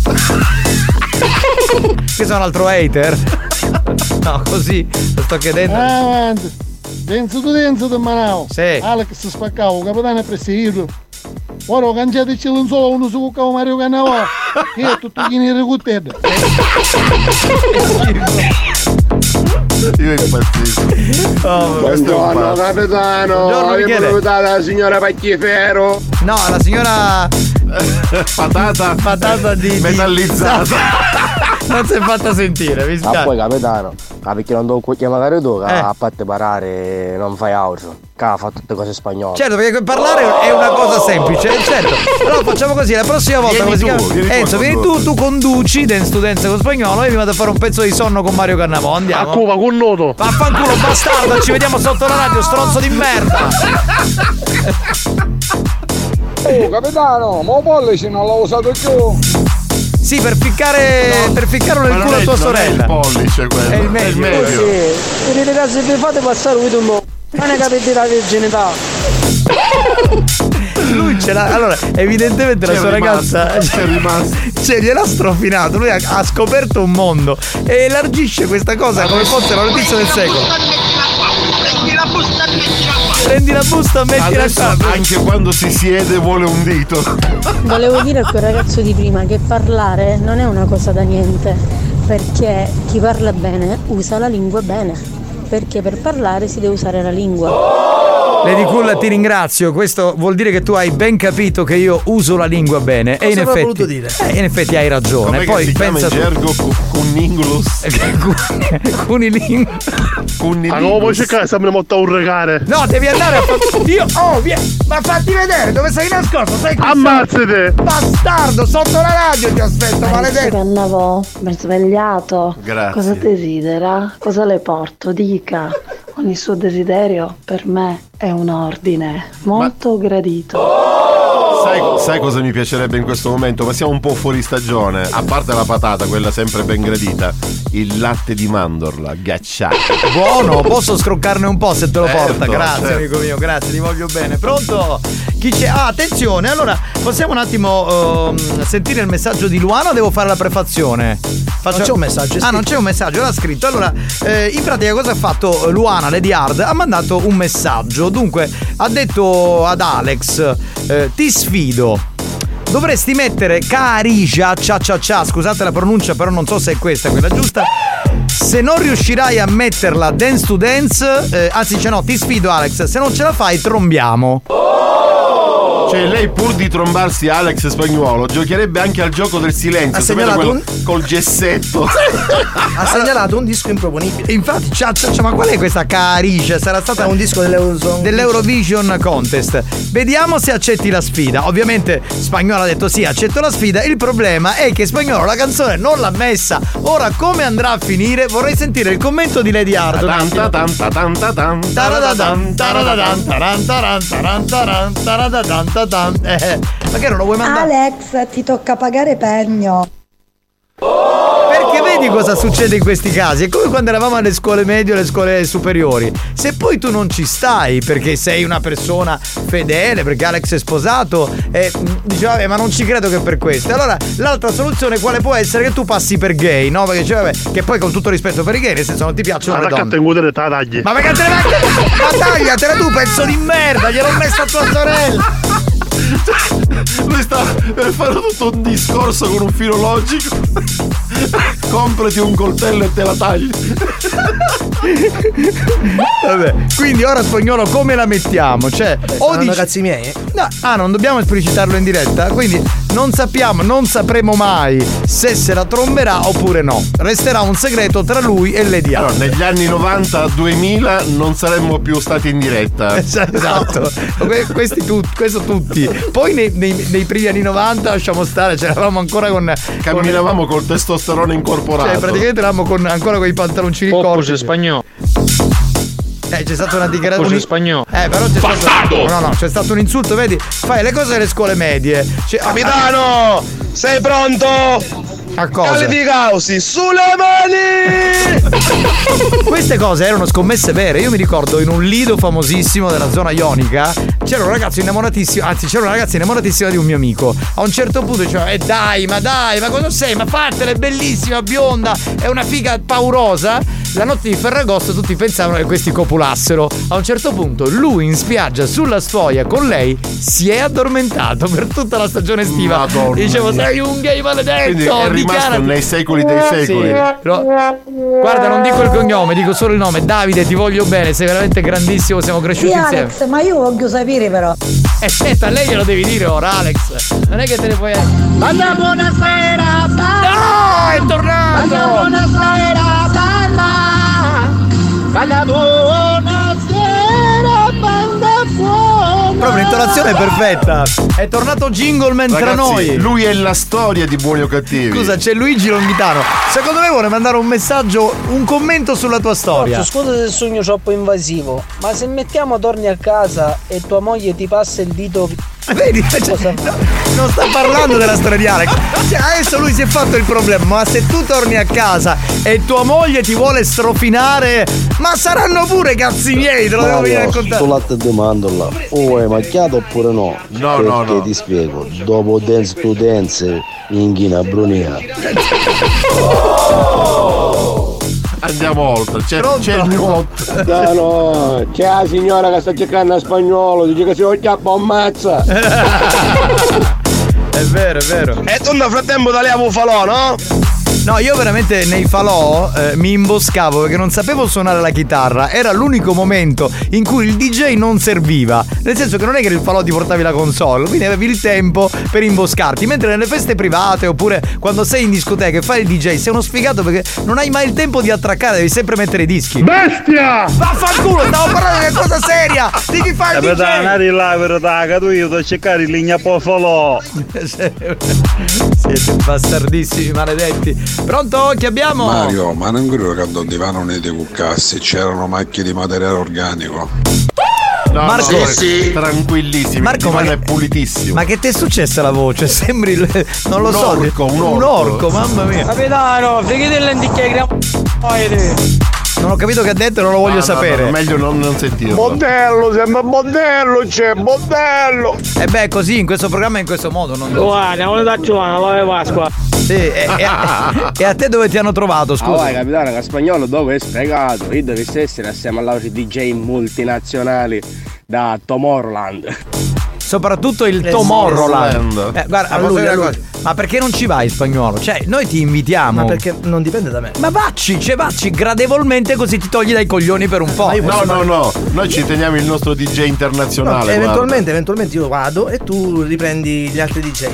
Che sono un altro hater? <laughs> No, così. Lo sto chiedendo. Avanti. Denso tu denso di Manao. Sì. Alex spaccavo, capitano è preferito. Ora ho cangiato il solo uno su cuccavo Mario Cannavò. <laughs> Che è tutto chiaro con te. Io impazzisco. Buongiorno capitano, Buongiorno, io Michele. dare la signora Pacchifero. No, la signora. <laughs> Patata. Patata di. di- Metallizzata. <laughs> non si è fatta sentire, mi Ma poi spiace. capitano, ah, perché non devo chiamare tu, che Eh. a parte parare non fai altro. Che fa tutte cose spagnole. Certo, perché parlare è una cosa semplice, certo. Allora facciamo così, la prossima volta Vieni come si tu, chiama? vieni tu Enzo, vieni tu, tu conduci Dance Students con spagnolo e mi vado a fare un pezzo di sonno con Mario Cannavò. Andiamo. A Cuba con noto. Vaffanculo bastardo, ci vediamo sotto la radio, stronzo di merda. <laughs> Oh capitano, ma pollice non l'ho usato più. Sì, per ficcare. per ficcare nel culo non a è- tua non è sorella. il pollice quello, È il meglio. è il meglio. Sì, in ragazzi vi fate passare un po'. Ma ne capite la virginità. <laughs> Lui ce l'ha. Allora, evidentemente la C'è sua rimasto, ragazza. c'è <laughs> rimasto. Cioè, gliel'ha strofinato. Lui ha, ha scoperto un mondo e elargisce questa cosa come fosse la notizia del secolo. Prendi la busta, mettila Adesso qua. anche quando si siede vuole un dito. Volevo dire a quel ragazzo di prima che parlare non è una cosa da niente, perché chi parla bene usa la lingua bene, perché per parlare si deve usare la lingua. Lady Cool ti ringrazio, questo vuol dire che tu hai ben capito che io uso la lingua bene e in Cosa effetti, voluto dire? eh, in effetti hai ragione. Com'è Poi si pensa in gergo cu- cuningulus? <laughs> Cunilingus. Ma come puoi cercare se mi molto un regare? No, devi andare a fare. Io. Oh, vieni! Ma fatti vedere dove sei nascosto, sai che Ammazzate! Bastardo, sotto la radio ti aspetto, maledetto! Cannavò, ben svegliato. Grazie. Cosa desidera? Cosa le porto? Dica. Ogni suo desiderio per me è un ordine molto gradito. Sai, sai cosa mi piacerebbe in questo momento? Ma siamo un po' fuori stagione. A parte la patata, quella sempre ben gradita, il latte di mandorla, ghiacciato. Buono, posso scroccarne un po' se te lo Certo, porta. Grazie, certo. amico mio, grazie, ti voglio bene. Pronto? Chi c'è? Ah, attenzione, allora possiamo un attimo ehm, sentire il messaggio di Luano o devo fare la prefazione? Non c'è un messaggio, Ah, non c'è un messaggio, l'ha scritto. Allora, eh, in pratica cosa ha fatto Luana Lady Hard? Ha mandato un messaggio. Dunque, ha detto ad Alex, eh, ti sfido. Dovresti mettere Carisha cia cia cia, scusate la pronuncia, però non so se è questa quella giusta. Se non riuscirai a metterla dance to dance, eh, anzi, cioè no, ti sfido Alex, se non ce la fai trombiamo. Cioè, lei pur di trombarsi Alex Spagnuolo, giocherebbe anche al gioco del silenzio. Ha segnalato quello col gessetto. Ha segnalato un disco improponibile. Infatti, cia, cia, cia, ma qual è questa Carisha? Sarà stata un disco dell'Eurovision. dell'Eurovision Contest. Vediamo se accetti la sfida. Ovviamente Spagnolo ha detto sì, accetto la sfida. Il problema è che Spagnolo la canzone non l'ha messa. Ora come andrà a finire? Vorrei sentire il commento di Lady Hard. un attimo. Tan-ta-tan-ta-tan-ta-tan. Taradadam, taradadam, taran, tadam. Eh, ma che non lo vuoi mandare? Alex, ti tocca pagare pegno. Perché vedi cosa succede in questi casi? È come quando eravamo alle scuole medie o alle scuole superiori. Se poi tu non ci stai perché sei una persona fedele, perché Alex è sposato, e mm, dici vabbè ma non ci credo che per questo. Allora l'altra soluzione quale può essere che tu passi per gay, no? Perché cioè, vabbè, che poi con tutto rispetto per i gay, nel senso non ti piacciono Ma le la donne. in te la tagli. Ma perché te ne vai? Ma tagliatela tu, pezzo di merda, gliel'ho messo a tua sorella! Lui sta per fare tutto un discorso con un filo logico. Comprati un coltello e te la tagli. Vabbè, quindi ora spagnolo come la mettiamo? Cioè, o Sono dici... ragazzi miei. No, ah, non dobbiamo esplicitarlo in diretta? Quindi non sappiamo, non sapremo mai se se la tromberà oppure no. Resterà un segreto tra lui e Lady Allora, negli anni 90-2000 non saremmo più stati in diretta. <laughs> Esatto, Que- questi tu- questo tutti. Poi nei, nei- nei primi anni 90 lasciamo stare, c'eravamo ancora con. Camminavamo col testosterone incorporato. Cioè, praticamente eravamo con, ancora con i pantaloncini corti. spagnolo. Eh, c'è stata una dichiarazione. Forse spagnolo. Eh, però c'è Bastardo! stato. No, no, c'è stato un insulto, vedi? Fai le cose delle scuole medie. Cioè, Capitano, sei pronto? A cosa? Calificausi, sulle mani! <laughs> Queste cose erano scommesse vere. Io mi ricordo in un lido famosissimo della zona ionica c'era un ragazzo innamoratissimo, anzi c'era una ragazza innamoratissima di un mio amico. A un certo punto diceva, eh dai, ma dai, ma cosa sei? Ma fatela, è bellissima, bionda, è una figa paurosa. La notte di Ferragosto tutti pensavano che questi copulassero. A un certo punto lui in spiaggia sulla stoia con lei si è addormentato per tutta la stagione estiva. Madonna Dicevo, sei un gay maledetto. Quindi è rimasto dichiarati." nei secoli dei secoli. Sì. No. Guarda, non dico il cognome, dico solo il nome. Davide, ti voglio bene, sei veramente grandissimo, siamo cresciuti Sì, insieme. Alex, ma io voglio sapere però. Eh, aspetta, a lei glielo devi dire ora, Alex. Non è che te ne puoi. Banda buonasera, banda. No, è tornato! Banda buonasera, banda. Banda buonasera, banda buona. Proprio l'intonazione è perfetta. È tornato Jingleman tra Ragazzi, noi. lui è la storia di buoni o cattivi. Scusa, c'è Luigi Longhitano. Secondo me vuole mandare un messaggio, un commento sulla tua storia. Orso, scusa se sogno troppo invasivo, ma se mettiamo torni a casa e tua moglie ti passa il dito. Vedi, cioè, non sta parlando della storia di Alex. Cioè, adesso lui si è fatto il problema, ma se tu torni a casa e tua moglie ti vuole strofinare, ma saranno pure cazzi miei, te lo devo venire a raccontare. Sto latte di mandorla, o è macchiato oppure no? No, Perché no, no. ti spiego, dopo dance to dance, inghina brunia. <laughs> Andiamo oltre, c'è, c'è il nuoto. <laughs> No, no, c'è la signora che sta cercando a spagnolo, dice che se lo chiappa ammazza. <laughs> È vero, è vero. E tu nel frattempo da lei a bufalò, no? No, io veramente nei falò eh, mi imboscavo perché non sapevo suonare la chitarra. Era l'unico momento in cui il DJ non serviva. Nel senso che non è che il falò ti portavi la console, quindi avevi il tempo per imboscarti. Mentre nelle feste private oppure quando sei in discoteca e fai il DJ sei uno sfigato perché non hai mai il tempo di attraccare, devi sempre mettere i dischi. Bestia! Vaffanculo, stavo parlando di una cosa seria! Di chi fa il DJ? Capitano, di là per da tu io devo cercare il ligna pofolo. <laughs> Siete bastardissimi, maledetti. Pronto? Chi abbiamo? Mario, ma non credo che andò divano nei cuccassi, c'erano macchie di materiale organico. No, Marco- no, Sì, tranquillissimi. Marco, il divano ma- è pulitissimo. Ma che ti è successa la voce? Sembri il. Non lo Un so. orco, un orco. orco, mamma mia. Capitano, fighi delle lenticchie Non ho capito che ha detto e non lo voglio Ah, no, sapere. no, meglio non, non sentirlo. Bordello, sembra bordello, c'è bordello. E beh, così in questo programma è in questo modo. Non... Guarda, vuole da Giovanna, la Pasqua. Sì, e, e a, <laughs> e a te dove ti hanno trovato? Ah, Scusa. vai capitano, che spagnolo dopo è spiegato. Io dovessi essere assieme a altri DJ multinazionali da Tomorrowland. Soprattutto il Eh, Tomorrowland. sì, sì. Eh, guarda, A posso lui, a una lui. cosa? Ma perché non ci vai in spagnolo? Cioè, noi ti invitiamo. Ma perché non dipende da me. Ma vacci, cioè vacci gradevolmente così ti togli dai coglioni per un po'. No, no, no, noi ci teniamo il nostro DJ No, internazionale. eventualmente, eventualmente io vado e tu riprendi gli altri DJ.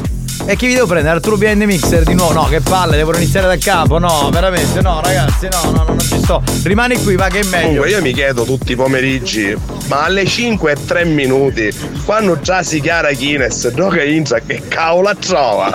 E chi vi devo prendere? Arturo the Mixer di nuovo? No, che palle, devo iniziare da capo. No, veramente, no, ragazzi, no, no, no, non ci sto. Rimani qui, va che è meglio. Comunque io mi chiedo tutti i pomeriggi, ma alle 5 e 3 minuti, quando già si chiara Guinness, no che intra che cavolo trova.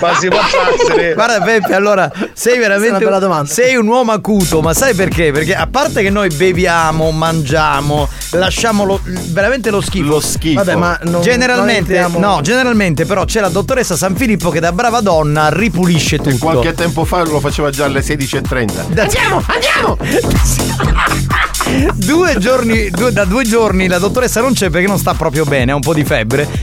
Ma si può passare. <laughs> Guarda Peppe, allora sei veramente è domanda. sei un uomo acuto, ma sai perché? Perché a parte che noi beviamo, mangiamo, lasciamo lo- veramente lo schifo. Lo schifo. Vabbè, ma non- generalmente non entriamo- no, generalmente però c'è la dottoressa San Filippo che da brava donna ripulisce tutto. Qualche tempo fa lo faceva già alle 16.30. Andiamo, andiamo! <laughs> Due giorni, due- da due giorni la dottoressa non c'è perché non sta proprio bene, ha un po' di febbre.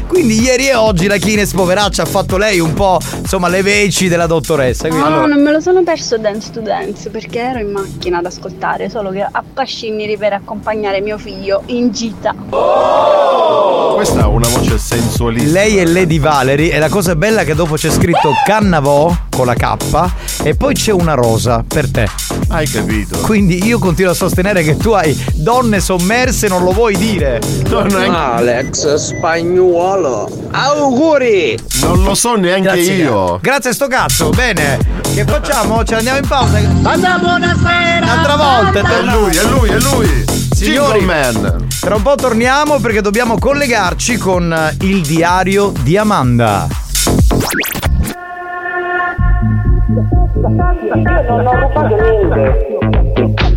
Quindi ieri e oggi la Kines, poveraccia, ha fatto lei un po' insomma le veci della dottoressa. Quindi- No, non me lo sono perso Dance to Dance perché ero in macchina ad ascoltare, solo che a Pascini per accompagnare mio figlio in gita. Questa ha una voce sensualissima. Lei è Lady Valerie e la cosa bella è che dopo c'è scritto Cannavò con la K e poi c'è una rosa per te. Hai capito? Quindi io continuo a sostenere che tu hai donne sommerse, non lo vuoi dire. Alex Spagnuolo. Auguri! Non lo so neanche Grazie, io. Grazie a sto cazzo, bene. Che facciamo? Ce andiamo in pausa. Banda buonasera! Un'altra volta. È lui, è lui, è lui. Signori, Man. tra un po' torniamo perché dobbiamo collegarci con eh, il diario di Amanda. Non ho rubato niente.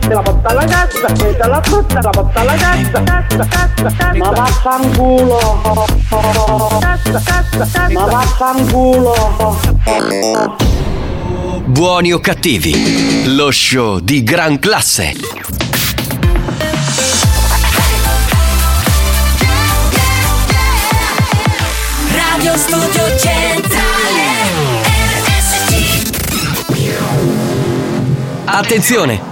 e la porto alla cassa, prendo la frutta e la porto alla cassa, cassa, cassa, cassa. Ma vaffanculo. Cassa, cassa, cassa. Ma vaffanculo. Buoni o cattivi, lo show di gran classe. Radio Studio Centrale RSC Attenzione!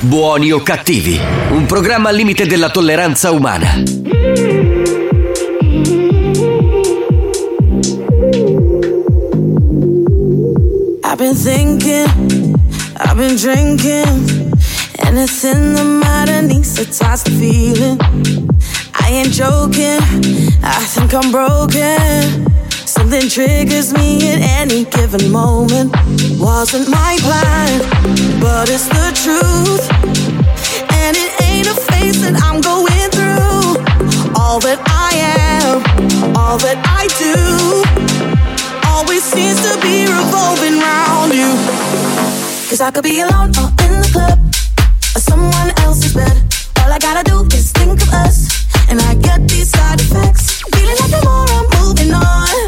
Buoni o cattivi, un programma al limite della tolleranza umana. I've been thinking, I've been drinking. Anything the matter needs to the feeling. I ain't joking, I think I'm broken. Something triggers me at any given moment. Wasn't my plan, but it's the truth. And it ain't a phase that I'm going through. All that I am, all that I do always seems to be revolving round you. Cause I could be alone or in the club or someone else's bed. All I gotta do is think of us, and I get these side effects. Feeling like the more I'm moving on,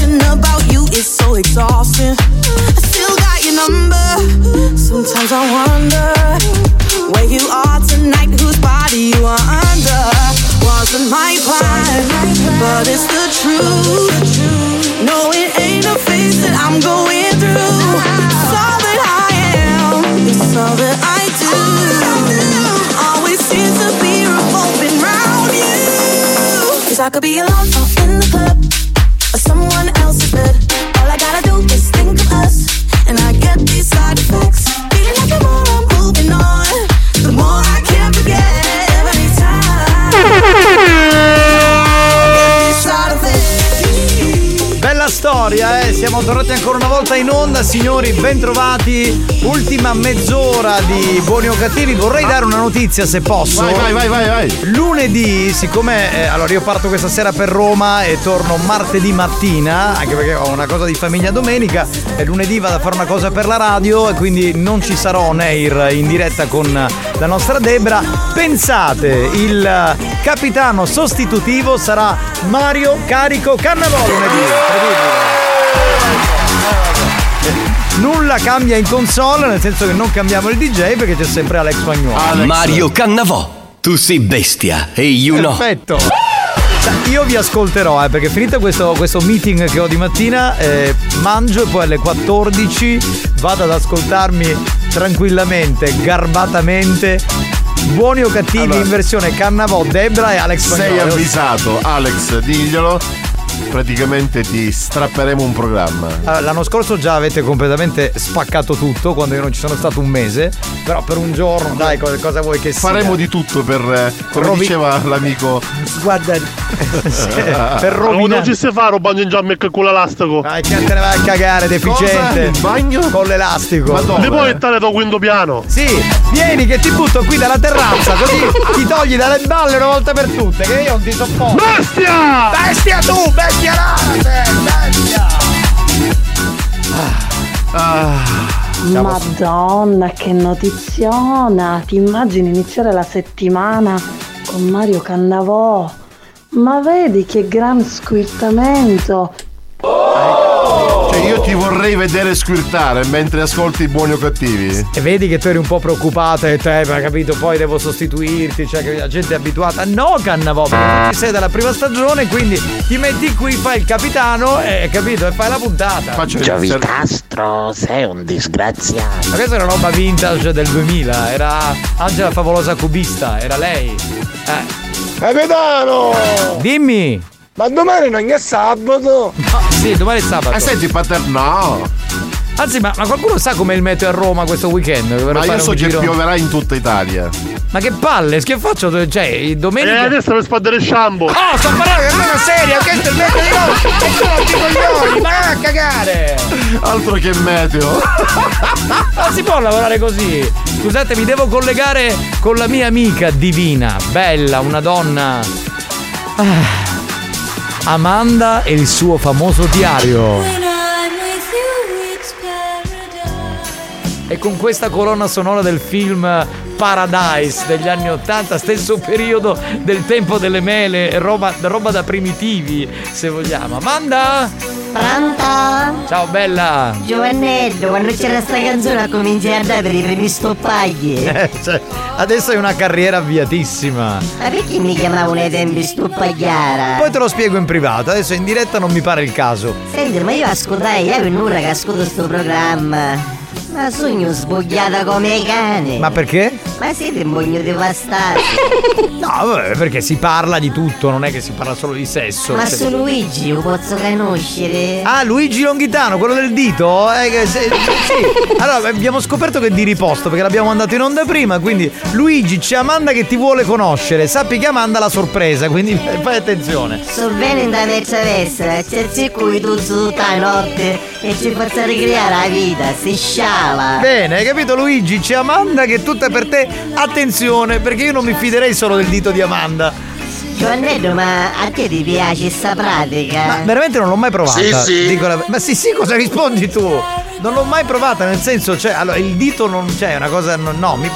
is so exhausting. I still got your number. Sometimes I wonder where you are tonight, whose body you are under. Wasn't my plan, but it's the truth. No, it ain't a phase that I'm going through. It's all that I am, it's all that I do. Always seems to be revolving round you. Cause I could be alone or in the club or someone else's bed. Storia! eh. Siamo tornati ancora una volta in onda, signori, bentrovati. Ultima mezz'ora di Buoni o Cattivi. Vorrei dare una notizia se posso. Vai, vai, vai, vai, vai. Lunedì, siccome eh, allora io parto questa sera per Roma e torno martedì mattina, anche perché ho una cosa di famiglia domenica, e lunedì vado a fare una cosa per la radio e quindi non ci sarò on air in diretta con la nostra Debra. Pensate, il capitano sostitutivo sarà Mario Carico Cannavò lunedì. Incredibile. Nulla cambia in console, nel senso che non cambiamo il DJ perché c'è sempre Alex Spagnuolo. Mario Cannavò. Tu sei bestia e io no. Perfetto. Cioè, Io vi ascolterò, eh, perché finito questo, questo meeting che ho di mattina, eh, mangio e poi alle 14 vado ad ascoltarmi tranquillamente, garbatamente. Buoni o cattivi Allora. in versione Cannavò, Debra e Alex Sei Spagnolo. avvisato, Alex, diglielo. Praticamente ti strapperemo un programma. Allora, L'anno scorso già avete completamente spaccato tutto quando io non ci sono stato un mese, però per un giorno, dai, cosa, cosa vuoi che sia? Faremo di tutto per, eh, come Rovi- diceva l'amico. Guarda, <laughs> per Non rovinare. ci si un bagno in giamma e con l'elastico. Dai, che te ne vai a cagare, deficiente. Il bagno? Con l'elastico. Li puoi entrare da quinto piano? Sì, vieni che ti butto qui dalla terrazza, così <laughs> ti togli dalle balle una volta per tutte, che io non ti sopporto. Bestia! Bestia tu, bestia bestia! Madonna, che notiziona! Ti immagini iniziare la settimana con Mario Cannavò? Ma vedi che gran squirtamento! Cioè, io ti vorrei vedere squirtare mentre ascolti i buoni o cattivi. E vedi che tu eri un po' preoccupata e te, ma capito, poi devo sostituirti, cioè che la gente è abituata. No, Cannavò, perché tu ci sei dalla prima stagione, quindi ti metti qui, fai il capitano e capito, e fai la puntata. Giovicastro, sei un disgraziato. Ma questa è una roba vintage del 2000, era Angela Favolosa Cubista, era lei. Eh. Capitano! Dimmi! Ma domani non è sabato! Sì, domani è sabato. Eh, senti, pater, no! Anzi, ma, ma qualcuno sa com'è il meteo a Roma questo weekend? Per Ma fare io so un che giro? pioverà in tutta Italia. Ma che palle, che faccio? Cioè, domenica. E adesso per spandere il shampoo! Oh, sto parlando di una seria, questo è il meteo di Roma! <laughs> E non coglioni, ma a cagare! Altro che meteo! Non si può lavorare così! Scusate, mi devo collegare con la mia amica divina, bella, una donna. Ah. Amanda e il suo famoso diario. E con questa colonna sonora del film Paradise degli anni 80, stesso periodo del tempo delle mele, roba, roba da primitivi, se vogliamo. Amanda! Pronto? Ciao bella! Giovannello, quando c'era sta canzone cominciai a dare per i primi stoppagli. <laughs> Eh, cioè, adesso hai una carriera avviatissima. Ma perché mi chiamavano ai tempi stuppagliara? Poi te lo spiego in privato, adesso in diretta non mi pare il caso. Senti, ma io ascoltai, io per un'ora che ascolto sto programma. Ma sogno sbogliata come i cani. Ma perché? Ma siete un bugno devastati. No, vabbè, perché si parla di tutto, non è che si parla solo di sesso. Ma su Luigi lo posso conoscere? Ah, Luigi Longhitano, quello del dito? Eh, se- sì. Allora, abbiamo scoperto che è di riposto perché l'abbiamo mandato in onda prima. Quindi, Luigi, c'è Amanda che ti vuole conoscere. Sappi che Amanda la sorpresa, quindi <laughs> fai attenzione. So bene da destra, c'è il cui tu tutta la notte e ci faccia ricreare la vita, si sciala. Bene, hai capito Luigi? C'è Amanda che è tutta per te. Attenzione, perché io non mi fiderei solo del dito di Amanda. Giovannello, ma a te ti piace sta pratica? Ma veramente non l'ho mai provata. Sì, sì. Dico la- Ma sì, sì, cosa rispondi tu? Non l'ho mai provata, nel senso, cioè, allora, il dito non c'è, è una cosa. No, no, mi-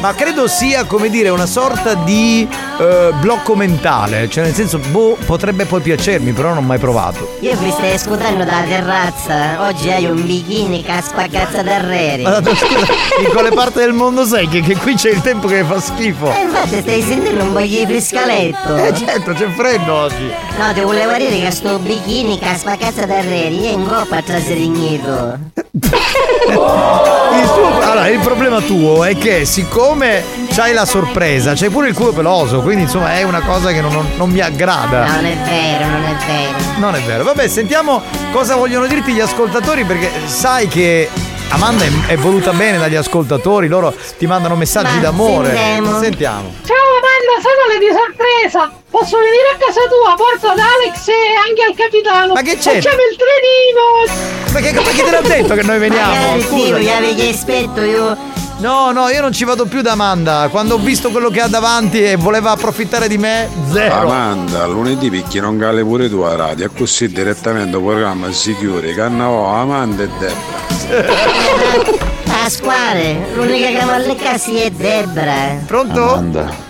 ma credo sia, come dire, una sorta di eh, blocco mentale. Cioè, nel senso, boh, potrebbe poi piacermi, però non ho mai provato. Io mi stai ascoltando dalla terrazza, oggi hai un bikini che ha spaccato terreri. Ma scusa, in quale parte del mondo sei? Che, che qui c'è il tempo che fa schifo. E infatti stai sentendo un po' di frescaletto. Eh certo, c'è freddo oggi. No, ti volevo dire che sto bikini che ha spaccato terreri è in coppa a traserignito. Il, tuo- allora, il problema tuo è che siccome c'hai la sorpresa, c'hai pure il culo peloso, quindi insomma è una cosa che non, non- non mi aggrada. Non è vero, non è vero. Non è vero. Vabbè, sentiamo cosa vogliono dirti gli ascoltatori perché sai che Amanda è, è voluta bene dagli ascoltatori, loro ti mandano messaggi Ma d'amore. sentiamo. Sentiamo. Ciao Amanda Natale di sorpresa! Posso venire a casa tua, porto ad Alex e anche al capitano! Ma che c'è? Facciamo il trenino! Ma che, chi te l'ha detto che noi veniamo? Magari Scusa. Dio, gli avevi aspetto io. No, no, io non ci vado più da Amanda. Quando ho visto quello che ha davanti e voleva approfittare di me, zero. Amanda, lunedì picchi non gale pure tu a radio, così direttamente il programma si chiude, Cannavò, Amanda e Debra. <laughs> Pasquale, l'unica che mi allecassi è Debra. Pronto? Amanda,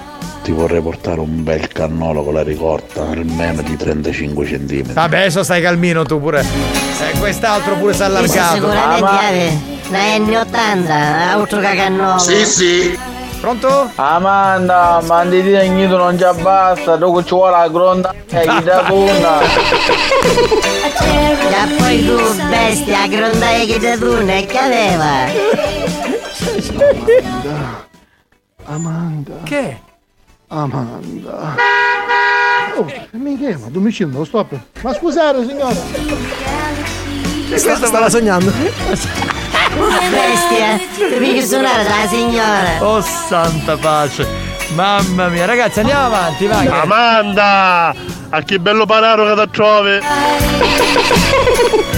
ti vorrei portare un bel cannolo con la ricorta, almeno di 35 cm. Vabbè, adesso stai calmino tu pure. Eh, quest'altro pure si è allargato. sicuramente ave la N80, altro cacannolo. sì. Pronto? Amanda, ma di dire niente non già basta, dopo ci vuole la gronda e gli dà tunda. E <laughs> poi tu, bestia, grondaia che ti tuna e che aveva? Amanda. Che? Amanda. Oh, mi chiama, domicilio, lo stop. Ma scusate signora. Questa stava sognando. Bestia, devi suonare la signora. Oh santa pace. Mamma mia, ragazzi, andiamo avanti, vai. Amanda! A che bello panaro che ti trovi!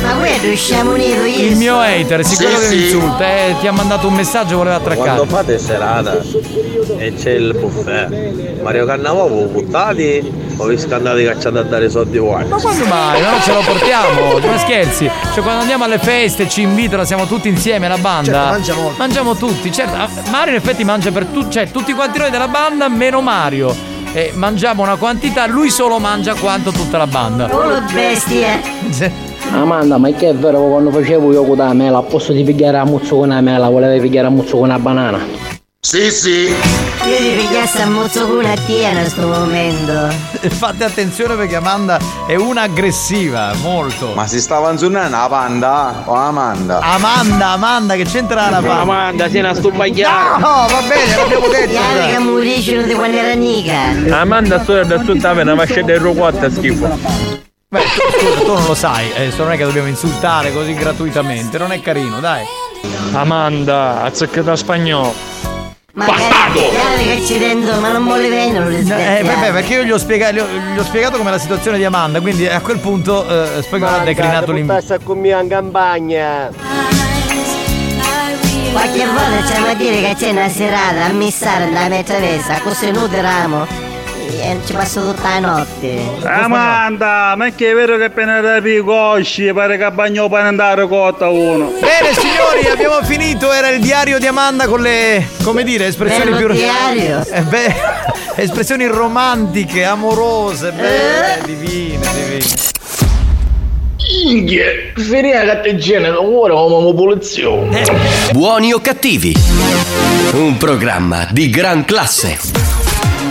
Ma qui riusciamo unito io. Il mio hater, sicuro che mi insulta, eh, ti ha mandato un messaggio e voleva attraccare. Quando fate serata e c'è il buffet, Mario Cannavò buttati o vi scandate cacciate a dare soldi voi? Ma quando mai? Ma non ce lo portiamo, ma scherzi. Cioè quando andiamo alle feste ci invitano, siamo tutti insieme, la banda. Certo, mangiamo. Mangiamo tutti, certo. Mario in effetti mangia per tutti, cioè tutti quanti noi della banda meno Mario. E mangiamo una quantità, lui solo mangia quanto tutta la banda. Oh, bestia. Amanda, ma che è vero che quando facevo io con la mela, a posto di pigliare a muzzo con la mela, volevi pigliare a muzzo con una banana? Sì, sì. Io ti pigliassi a mozzo con una tia in questo momento. <laughs> Fate attenzione perché Amanda è una aggressiva, molto. Ma si stava inzunnando la panda o Amanda? Amanda, Amanda, che c'entra la banda? Amanda, sei una stupagliata. No, va bene, l'abbiamo detto. Chiaro che muriscono di quando era nica. Amanda, sto da tutta una fascia del roquatta schifo. Beh, scusa, tu non lo sai, eh, non è che dobbiamo insultare così gratuitamente, non è carino, dai. Amanda, azzeccata spagnolo. Ma chiaro che ci dentro, ma non vuole venire, non Eh, vabbè, perché io gli ho, spiega- gli ho- gli ho spiegato com'è la situazione di Amanda, quindi a quel punto eh, Spagnolo ha declinato l'invito. Passa con me in campagna. Qualche volta c'è da dire che c'è una serata a missare da mia travessa, così nutriamo. e ci passo tutta la notte. Amanda, ma è che è vero che appena rapi i cosci, pare che bagno per andare cotta uno. Bene signori, abbiamo finito, era il diario di Amanda con le, come dire, espressioni Bello più... diario. Eh, beh, <laughs> espressioni romantiche, amorose, belle, Eh? divine, divine. Inghie, finire che te genere ora come polizia. Buoni o cattivi? Un programma di gran classe.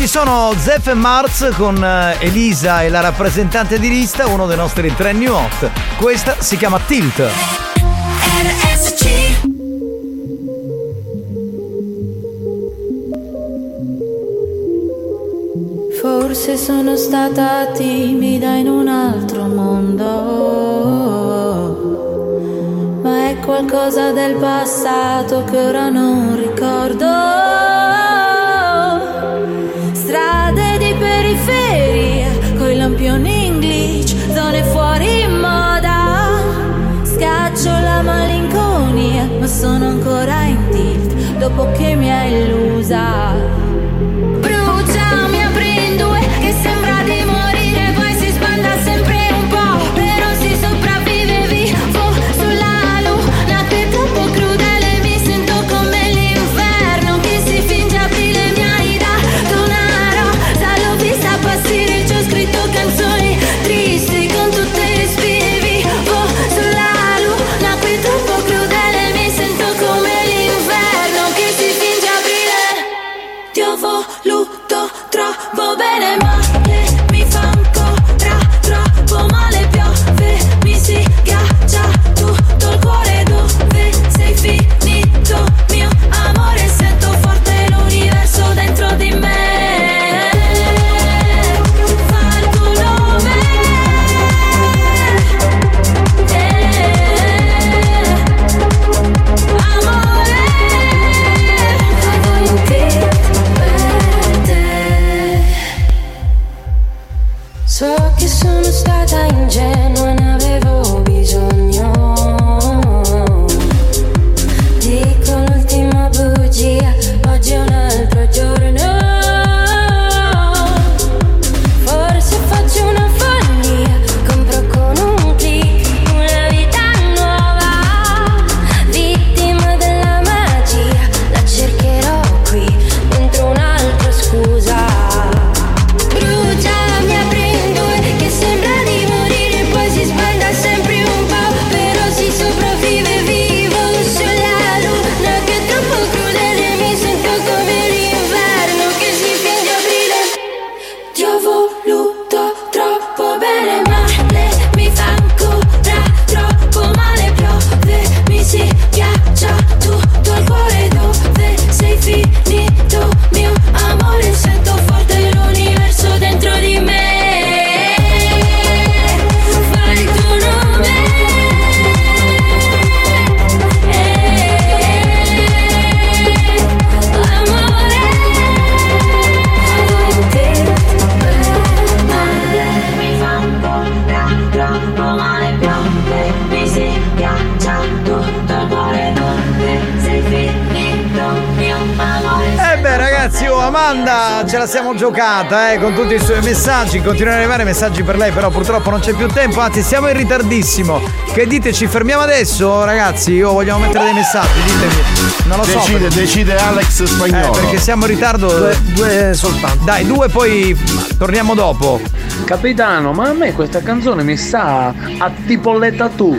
Ci sono Zeff e Marz con eh, Elisa e la rappresentante di lista, uno dei nostri tre new hot. Questa si chiama Tilt. Forse sono stata timida in un altro mondo, ma è qualcosa del passato che ora non ricordo. Giocata eh, con tutti i suoi messaggi, continuano ad arrivare messaggi per lei, però purtroppo non c'è più tempo, anzi siamo in ritardissimo. Che dite, ci fermiamo adesso ragazzi? O vogliamo mettere dei messaggi? Ditemi. Non lo so. Decide, perché- decide Alex Spagnolo. Eh, perché siamo in ritardo. Due, soltanto. Dai, due poi torniamo dopo. Capitano, ma a me questa canzone mi sa a tipo le tattoo.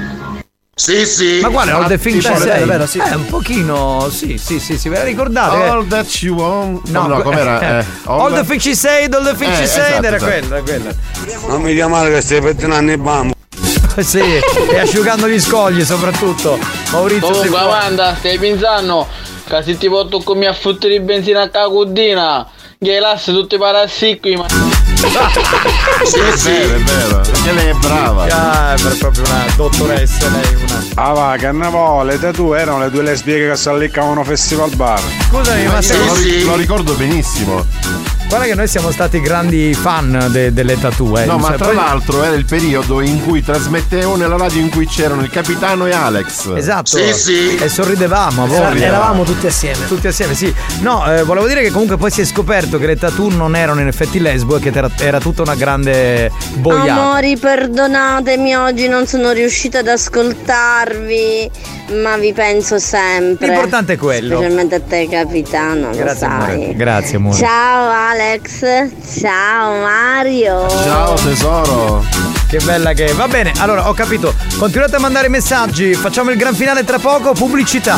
Sì, sì. Ma guarda, All the Things le- Say. vero, sì. Eh, un pochino, sì, sì, sì, sì, ve la ricordate? All that you want. No, no, com'era? <laughs> Eh, all, the things she said, all the things Eh, she said, esatto, era esatto. quella, era quella. Non mi chiamare che stai pettinando il bambo. <laughs> sì, e asciugando gli scogli soprattutto. Maurizio sei Comunque. Amanda, stai pensando che se ti porto con me a fottere di benzina a cagudina, che lasci tutti i parassi qui, ma... <laughs> Sì, è vero, è vero. Perché lei è brava. Ah, è proprio una dottoressa lei. Ah va, Cannavò, le tatu erano le due lesbiche che si alleccavano festival bar. Scusami, ma Sì, siamo- sì. Lo ricordo benissimo. Guarda che noi siamo stati grandi fan de- delle tattoo, eh. No, ma Cioè, tra poi- l'altro era il periodo in cui trasmettevo nella radio in cui c'erano il capitano e Alex. Esatto. E sorridevamo a voglia. eravamo tutti assieme. Tutti assieme, sì. No, eh, volevo dire che comunque poi si è scoperto che le tattoo non erano in effetti lesbo e che era, era tutta una grande boiata. Amori, perdonatemi, oggi non sono riuscita ad ascoltarvi, ma vi penso sempre. L'importante è quello. Specialmente a te, capitano, lo Grazie, sai. amore. Grazie, amore. Ciao Alex, ciao Mario. Ciao tesoro. Che bella che è. Va bene, allora ho capito. Continuate a mandare messaggi. Facciamo il gran finale tra poco. Pubblicità.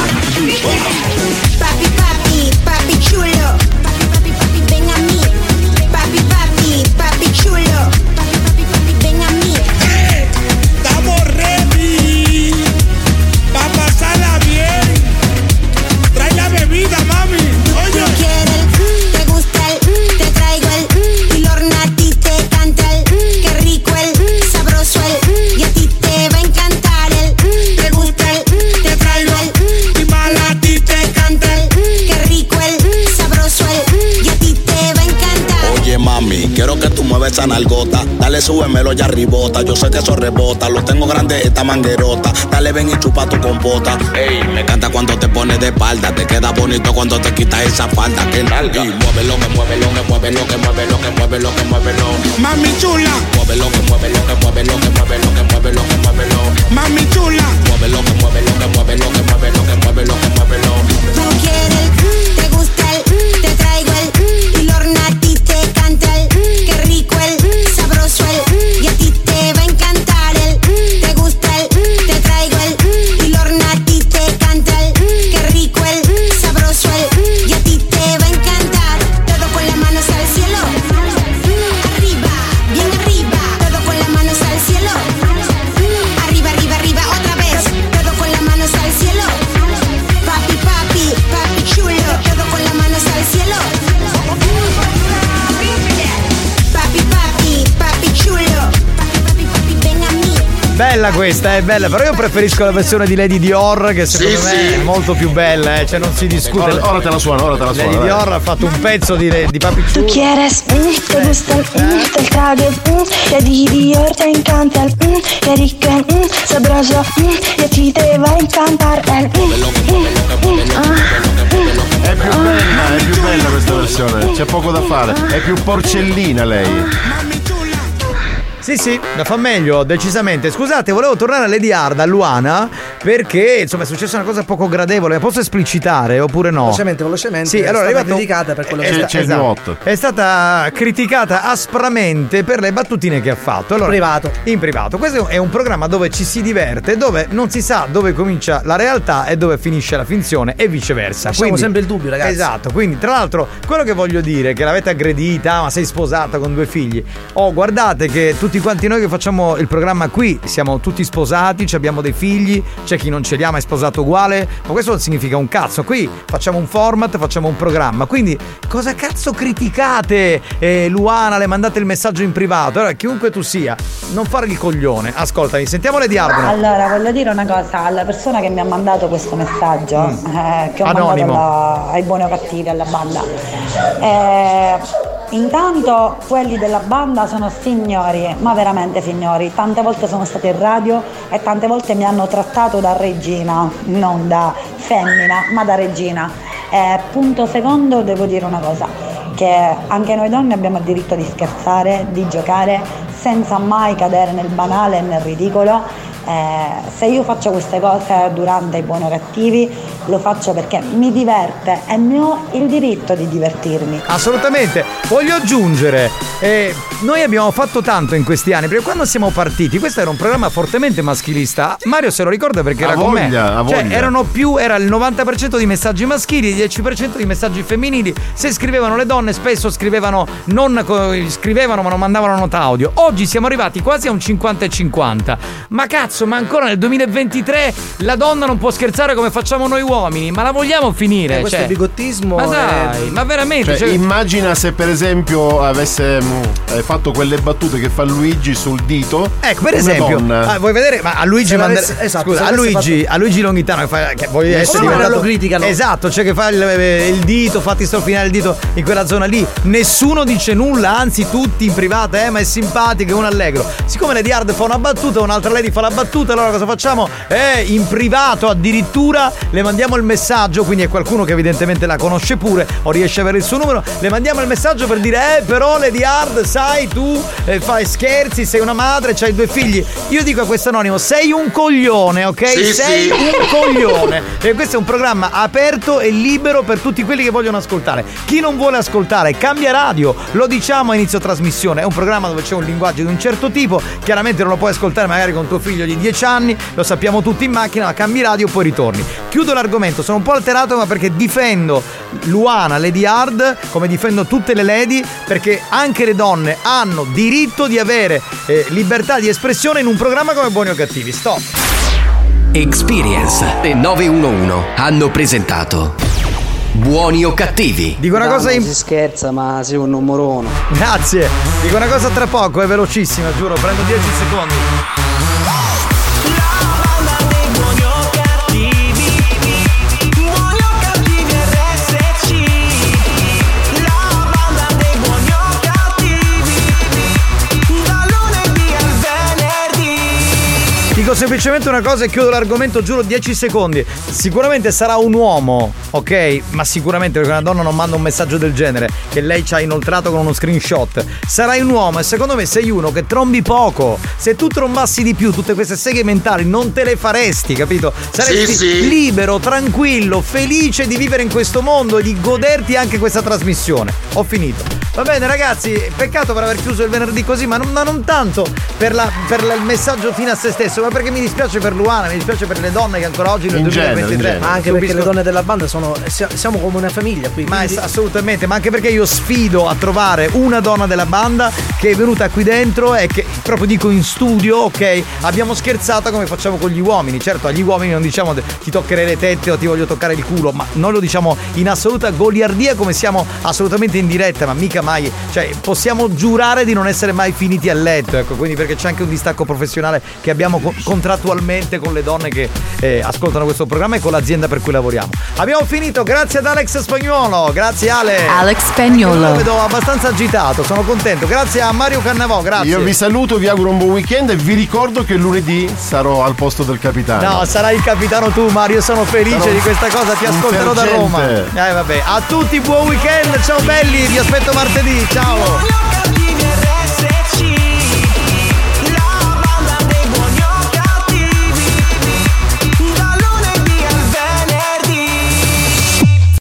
Papi, Mueves esa nalgota. Dale, súbemelo ya ribota. Yo sé que eso rebota. Lo tengo grande esta manguerota. Dale, ven y chupa tu compota. Ey, me encanta cuando te pones de espalda. Te queda bonito cuando te quitas esa falda. Que nalga. Y muévelo, que muévelo, que muévelo, que muévelo, que muévelo, que muévelo. Mami chula, Muévelo, que muévelo, que muévelo, que muévelo, que muévelo, que muévelo. mami chula. Muévelo, que muévelo, que muévelo, que muévelo, que muévelo, que muévelo. Bella questa, è bella, però io preferisco la versione di Lady Dior che secondo Sì, me sì. è molto più bella, eh, cioè non si discute. Ora- ora te la suono, ora te la suono, Lady. Dior ha fatto un pezzo di, di Papi Tú Chulo. quieres, mm, te gusta el, mm, te el, mm, te di Dior, te encanta el, mm, qué rico, mm, sabroso, mm, y a ti te mm, mm, mm, ah. È più bella, è più bella questa versione, c'è poco da fare, è più porcellina lei. Sì, sì, la fa meglio, decisamente. Scusate, volevo tornare a Lady Hard, a Luana, perché insomma è successa una cosa poco gradevole. La posso esplicitare oppure no? Velocemente, velocemente. Sì, è allora è stata arrivato- criticata per quello è che sta- è esatto. È stata criticata aspramente per le battutine che ha fatto. Allora, privato. In privato. Questo è un programma dove ci si diverte, dove non si sa dove comincia la realtà e dove finisce la finzione e viceversa. Lasciamo sempre il dubbio, ragazzi. Esatto, quindi tra l'altro quello che voglio dire, che l'avete aggredita, "Ah, ma sei sposata con due figli. Oh, guardate che tutti quanti noi che facciamo il programma qui siamo tutti sposati, ci abbiamo dei figli, c'è chi non ce li ha ma è sposato uguale, ma questo non significa un cazzo. Qui facciamo un format, facciamo un programma. Quindi cosa cazzo criticate? Eh, Luana, le mandate il messaggio in privato. Allora, chiunque tu sia, non fare il coglione. Ascoltami, sentiamo le diardono. Allora, voglio dire una cosa alla persona che mi ha mandato questo messaggio, eh, che ho Mm. Anonimo. mandato alla- ai buoni o cattivi, alla banda. Eh, intanto quelli della banda sono signori, ma veramente signori. Tante volte sono stati in radio e tante volte mi hanno trattato da regina, non da femmina, ma da regina. Eh, punto secondo, devo dire una cosa, che anche noi donne abbiamo il diritto di scherzare, di giocare, senza mai cadere nel banale e nel ridicolo. Eh, se io faccio queste cose durante i buoni o cattivi, lo faccio perché mi diverte e ne ho il diritto di divertirmi. Assolutamente, voglio aggiungere, eh, noi abbiamo fatto tanto in questi anni, perché quando siamo partiti, questo era un programma fortemente maschilista, Mario se lo ricorda perché Ha era con me, voglia, cioè voglia. erano più, era il 90% di messaggi maschili, il 10% di messaggi femminili, se scrivevano le donne spesso scrivevano, non co- scrivevano ma non mandavano nota audio, oggi siamo arrivati quasi a un 50 e 50, ma cazzo ma ancora nel 2023 la donna non può scherzare come facciamo noi uomini, ma la vogliamo finire? Eh, questo cioè, è bigottismo. Ma è- dai, ma veramente... Cioè, cioè- immagina se per esempio avesse mm, eh, fatto quelle battute che fa Luigi sul dito. Ecco, per esempio, donna. ah, vuoi vedere? Ma a Luigi l'avesse- esatto, scusa, a Luigi, a Luigi Longhitano che, fa, che vuoi Nessuno essere diventato lo criticano. Esatto, cioè che fa il, il dito, fatti strofinare il dito in quella zona lì. Nessuno dice nulla, anzi tutti in privato, eh, ma è simpatico, è un allegro. Siccome Lady Hard fa una battuta, un'altra Lady fa la battuta, allora cosa facciamo? Eh, in privato addirittura le mandiamo il messaggio, quindi è qualcuno che evidentemente la conosce pure o riesce a avere il suo numero, le mandiamo il messaggio per dire "Eh, però Lady Hard, sai tu eh, fai scherzi, sei una madre, c'hai due figli". Io dico a questo anonimo, sei un coglione, ok? Sì, sei sì. un coglione. E questo è un programma aperto e libero per tutti quelli che vogliono ascoltare. Chi non vuole ascoltare, cambia radio. Lo diciamo a inizio trasmissione. È un programma dove c'è un linguaggio di un certo tipo. Chiaramente non lo puoi ascoltare magari con tuo figlio di 10 anni. Lo sappiamo tutti in macchina, ma cambi radio e poi ritorni. Chiudo l'argomento. Sono un po' alterato, ma perché difendo Luana, Lady Hard, come difendo tutte le lady, perché anche le donne hanno diritto di avere eh, libertà di espressione in un programma come Buoni o Cattivi. Stop. Experience e 911 hanno presentato Buoni o cattivi? Dico una cosa in... Si scherza, ma sei un numero uno. Grazie. Dico una cosa tra poco, è velocissima, giuro, prendo 10 secondi. Semplicemente una cosa e chiudo l'argomento, giuro 10 secondi. Sicuramente sarà un uomo, ok? Ma sicuramente perché una donna non manda un messaggio del genere, che lei ci ha inoltrato con uno screenshot. Sarai un uomo e secondo me sei uno che trombi poco. Se tu trombassi di più tutte queste seghe mentali non te le faresti, capito? Saresti Sì, sì. libero, tranquillo, felice di vivere in questo mondo e di goderti anche questa trasmissione. Ho finito. Va bene ragazzi, peccato per aver chiuso il venerdì così, ma non, ma non tanto per, la- per la- il messaggio fine a se stesso, ma perché mi dispiace per Luana, mi dispiace per le donne che ancora oggi nel In genere, 2023 in genere. Anche perché subiscono- le donne della banda sono. sia- Siamo come una famiglia qui. ma quindi- assolutamente, ma anche perché io sfido a trovare una donna della banda che è venuta qui dentro e che proprio dico in studio, ok, abbiamo scherzato come facciamo con gli uomini. Certo, agli uomini non diciamo ti toccherei le tette o ti voglio toccare il culo, ma noi lo diciamo in assoluta goliardia come siamo assolutamente in diretta, ma mica mai, cioè possiamo giurare di non essere mai finiti a letto, ecco, quindi perché c'è anche un distacco professionale che abbiamo co- contrattualmente con le donne che eh, ascoltano questo programma e con l'azienda per cui lavoriamo. Abbiamo finito, grazie ad Alex Spagnuolo, grazie Ale. Alex Spagnuolo. Lo vedo abbastanza agitato, sono contento. Grazie a Mario Cannavò, grazie. Io vi saluto, vi auguro un buon weekend e vi ricordo che lunedì sarò al posto del capitano. No, sarai il capitano tu, Mario. Sono felice Sarò di questa cosa. Ti ascolterò da. Roma. Eh, vabbè. A tutti, buon weekend. Ciao belli, vi aspetto martedì. Ciao.